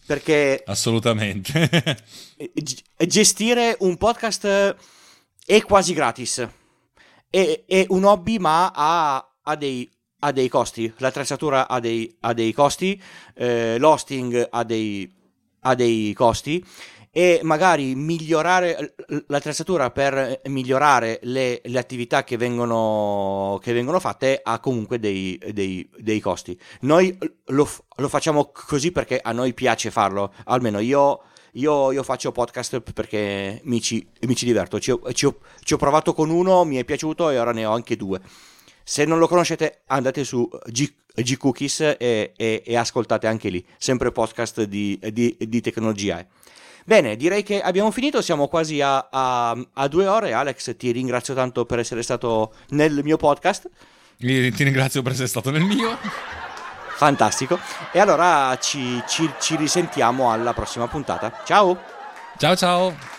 Perché... Assolutamente. gestire un podcast è quasi gratis è, è un hobby ma ha, ha, dei, ha, dei, costi, l'attrezzatura ha dei, ha dei costi, eh, l'hosting ha dei, ha dei costi. E magari migliorare l'attrezzatura per migliorare le, le attività che vengono, che vengono, fatte ha comunque dei, dei, dei costi. Noi lo, lo, facciamo così perché a noi piace farlo, almeno io io, io faccio podcast perché mi ci, mi ci diverto. Ci ho, ci, ho, ci ho, provato con uno, mi è piaciuto e ora ne ho anche due. Se non lo conoscete, andate su G, G Cookies e, e, e, ascoltate anche lì, sempre podcast di, di, di tecnologia. Bene, direi che abbiamo finito, siamo quasi a, a, a, due ore. Alex, ti ringrazio tanto per essere stato nel mio podcast. Ti ringrazio per essere stato nel mio. Fantastico. E allora ci, ci, ci risentiamo alla prossima puntata. Ciao. Ciao ciao.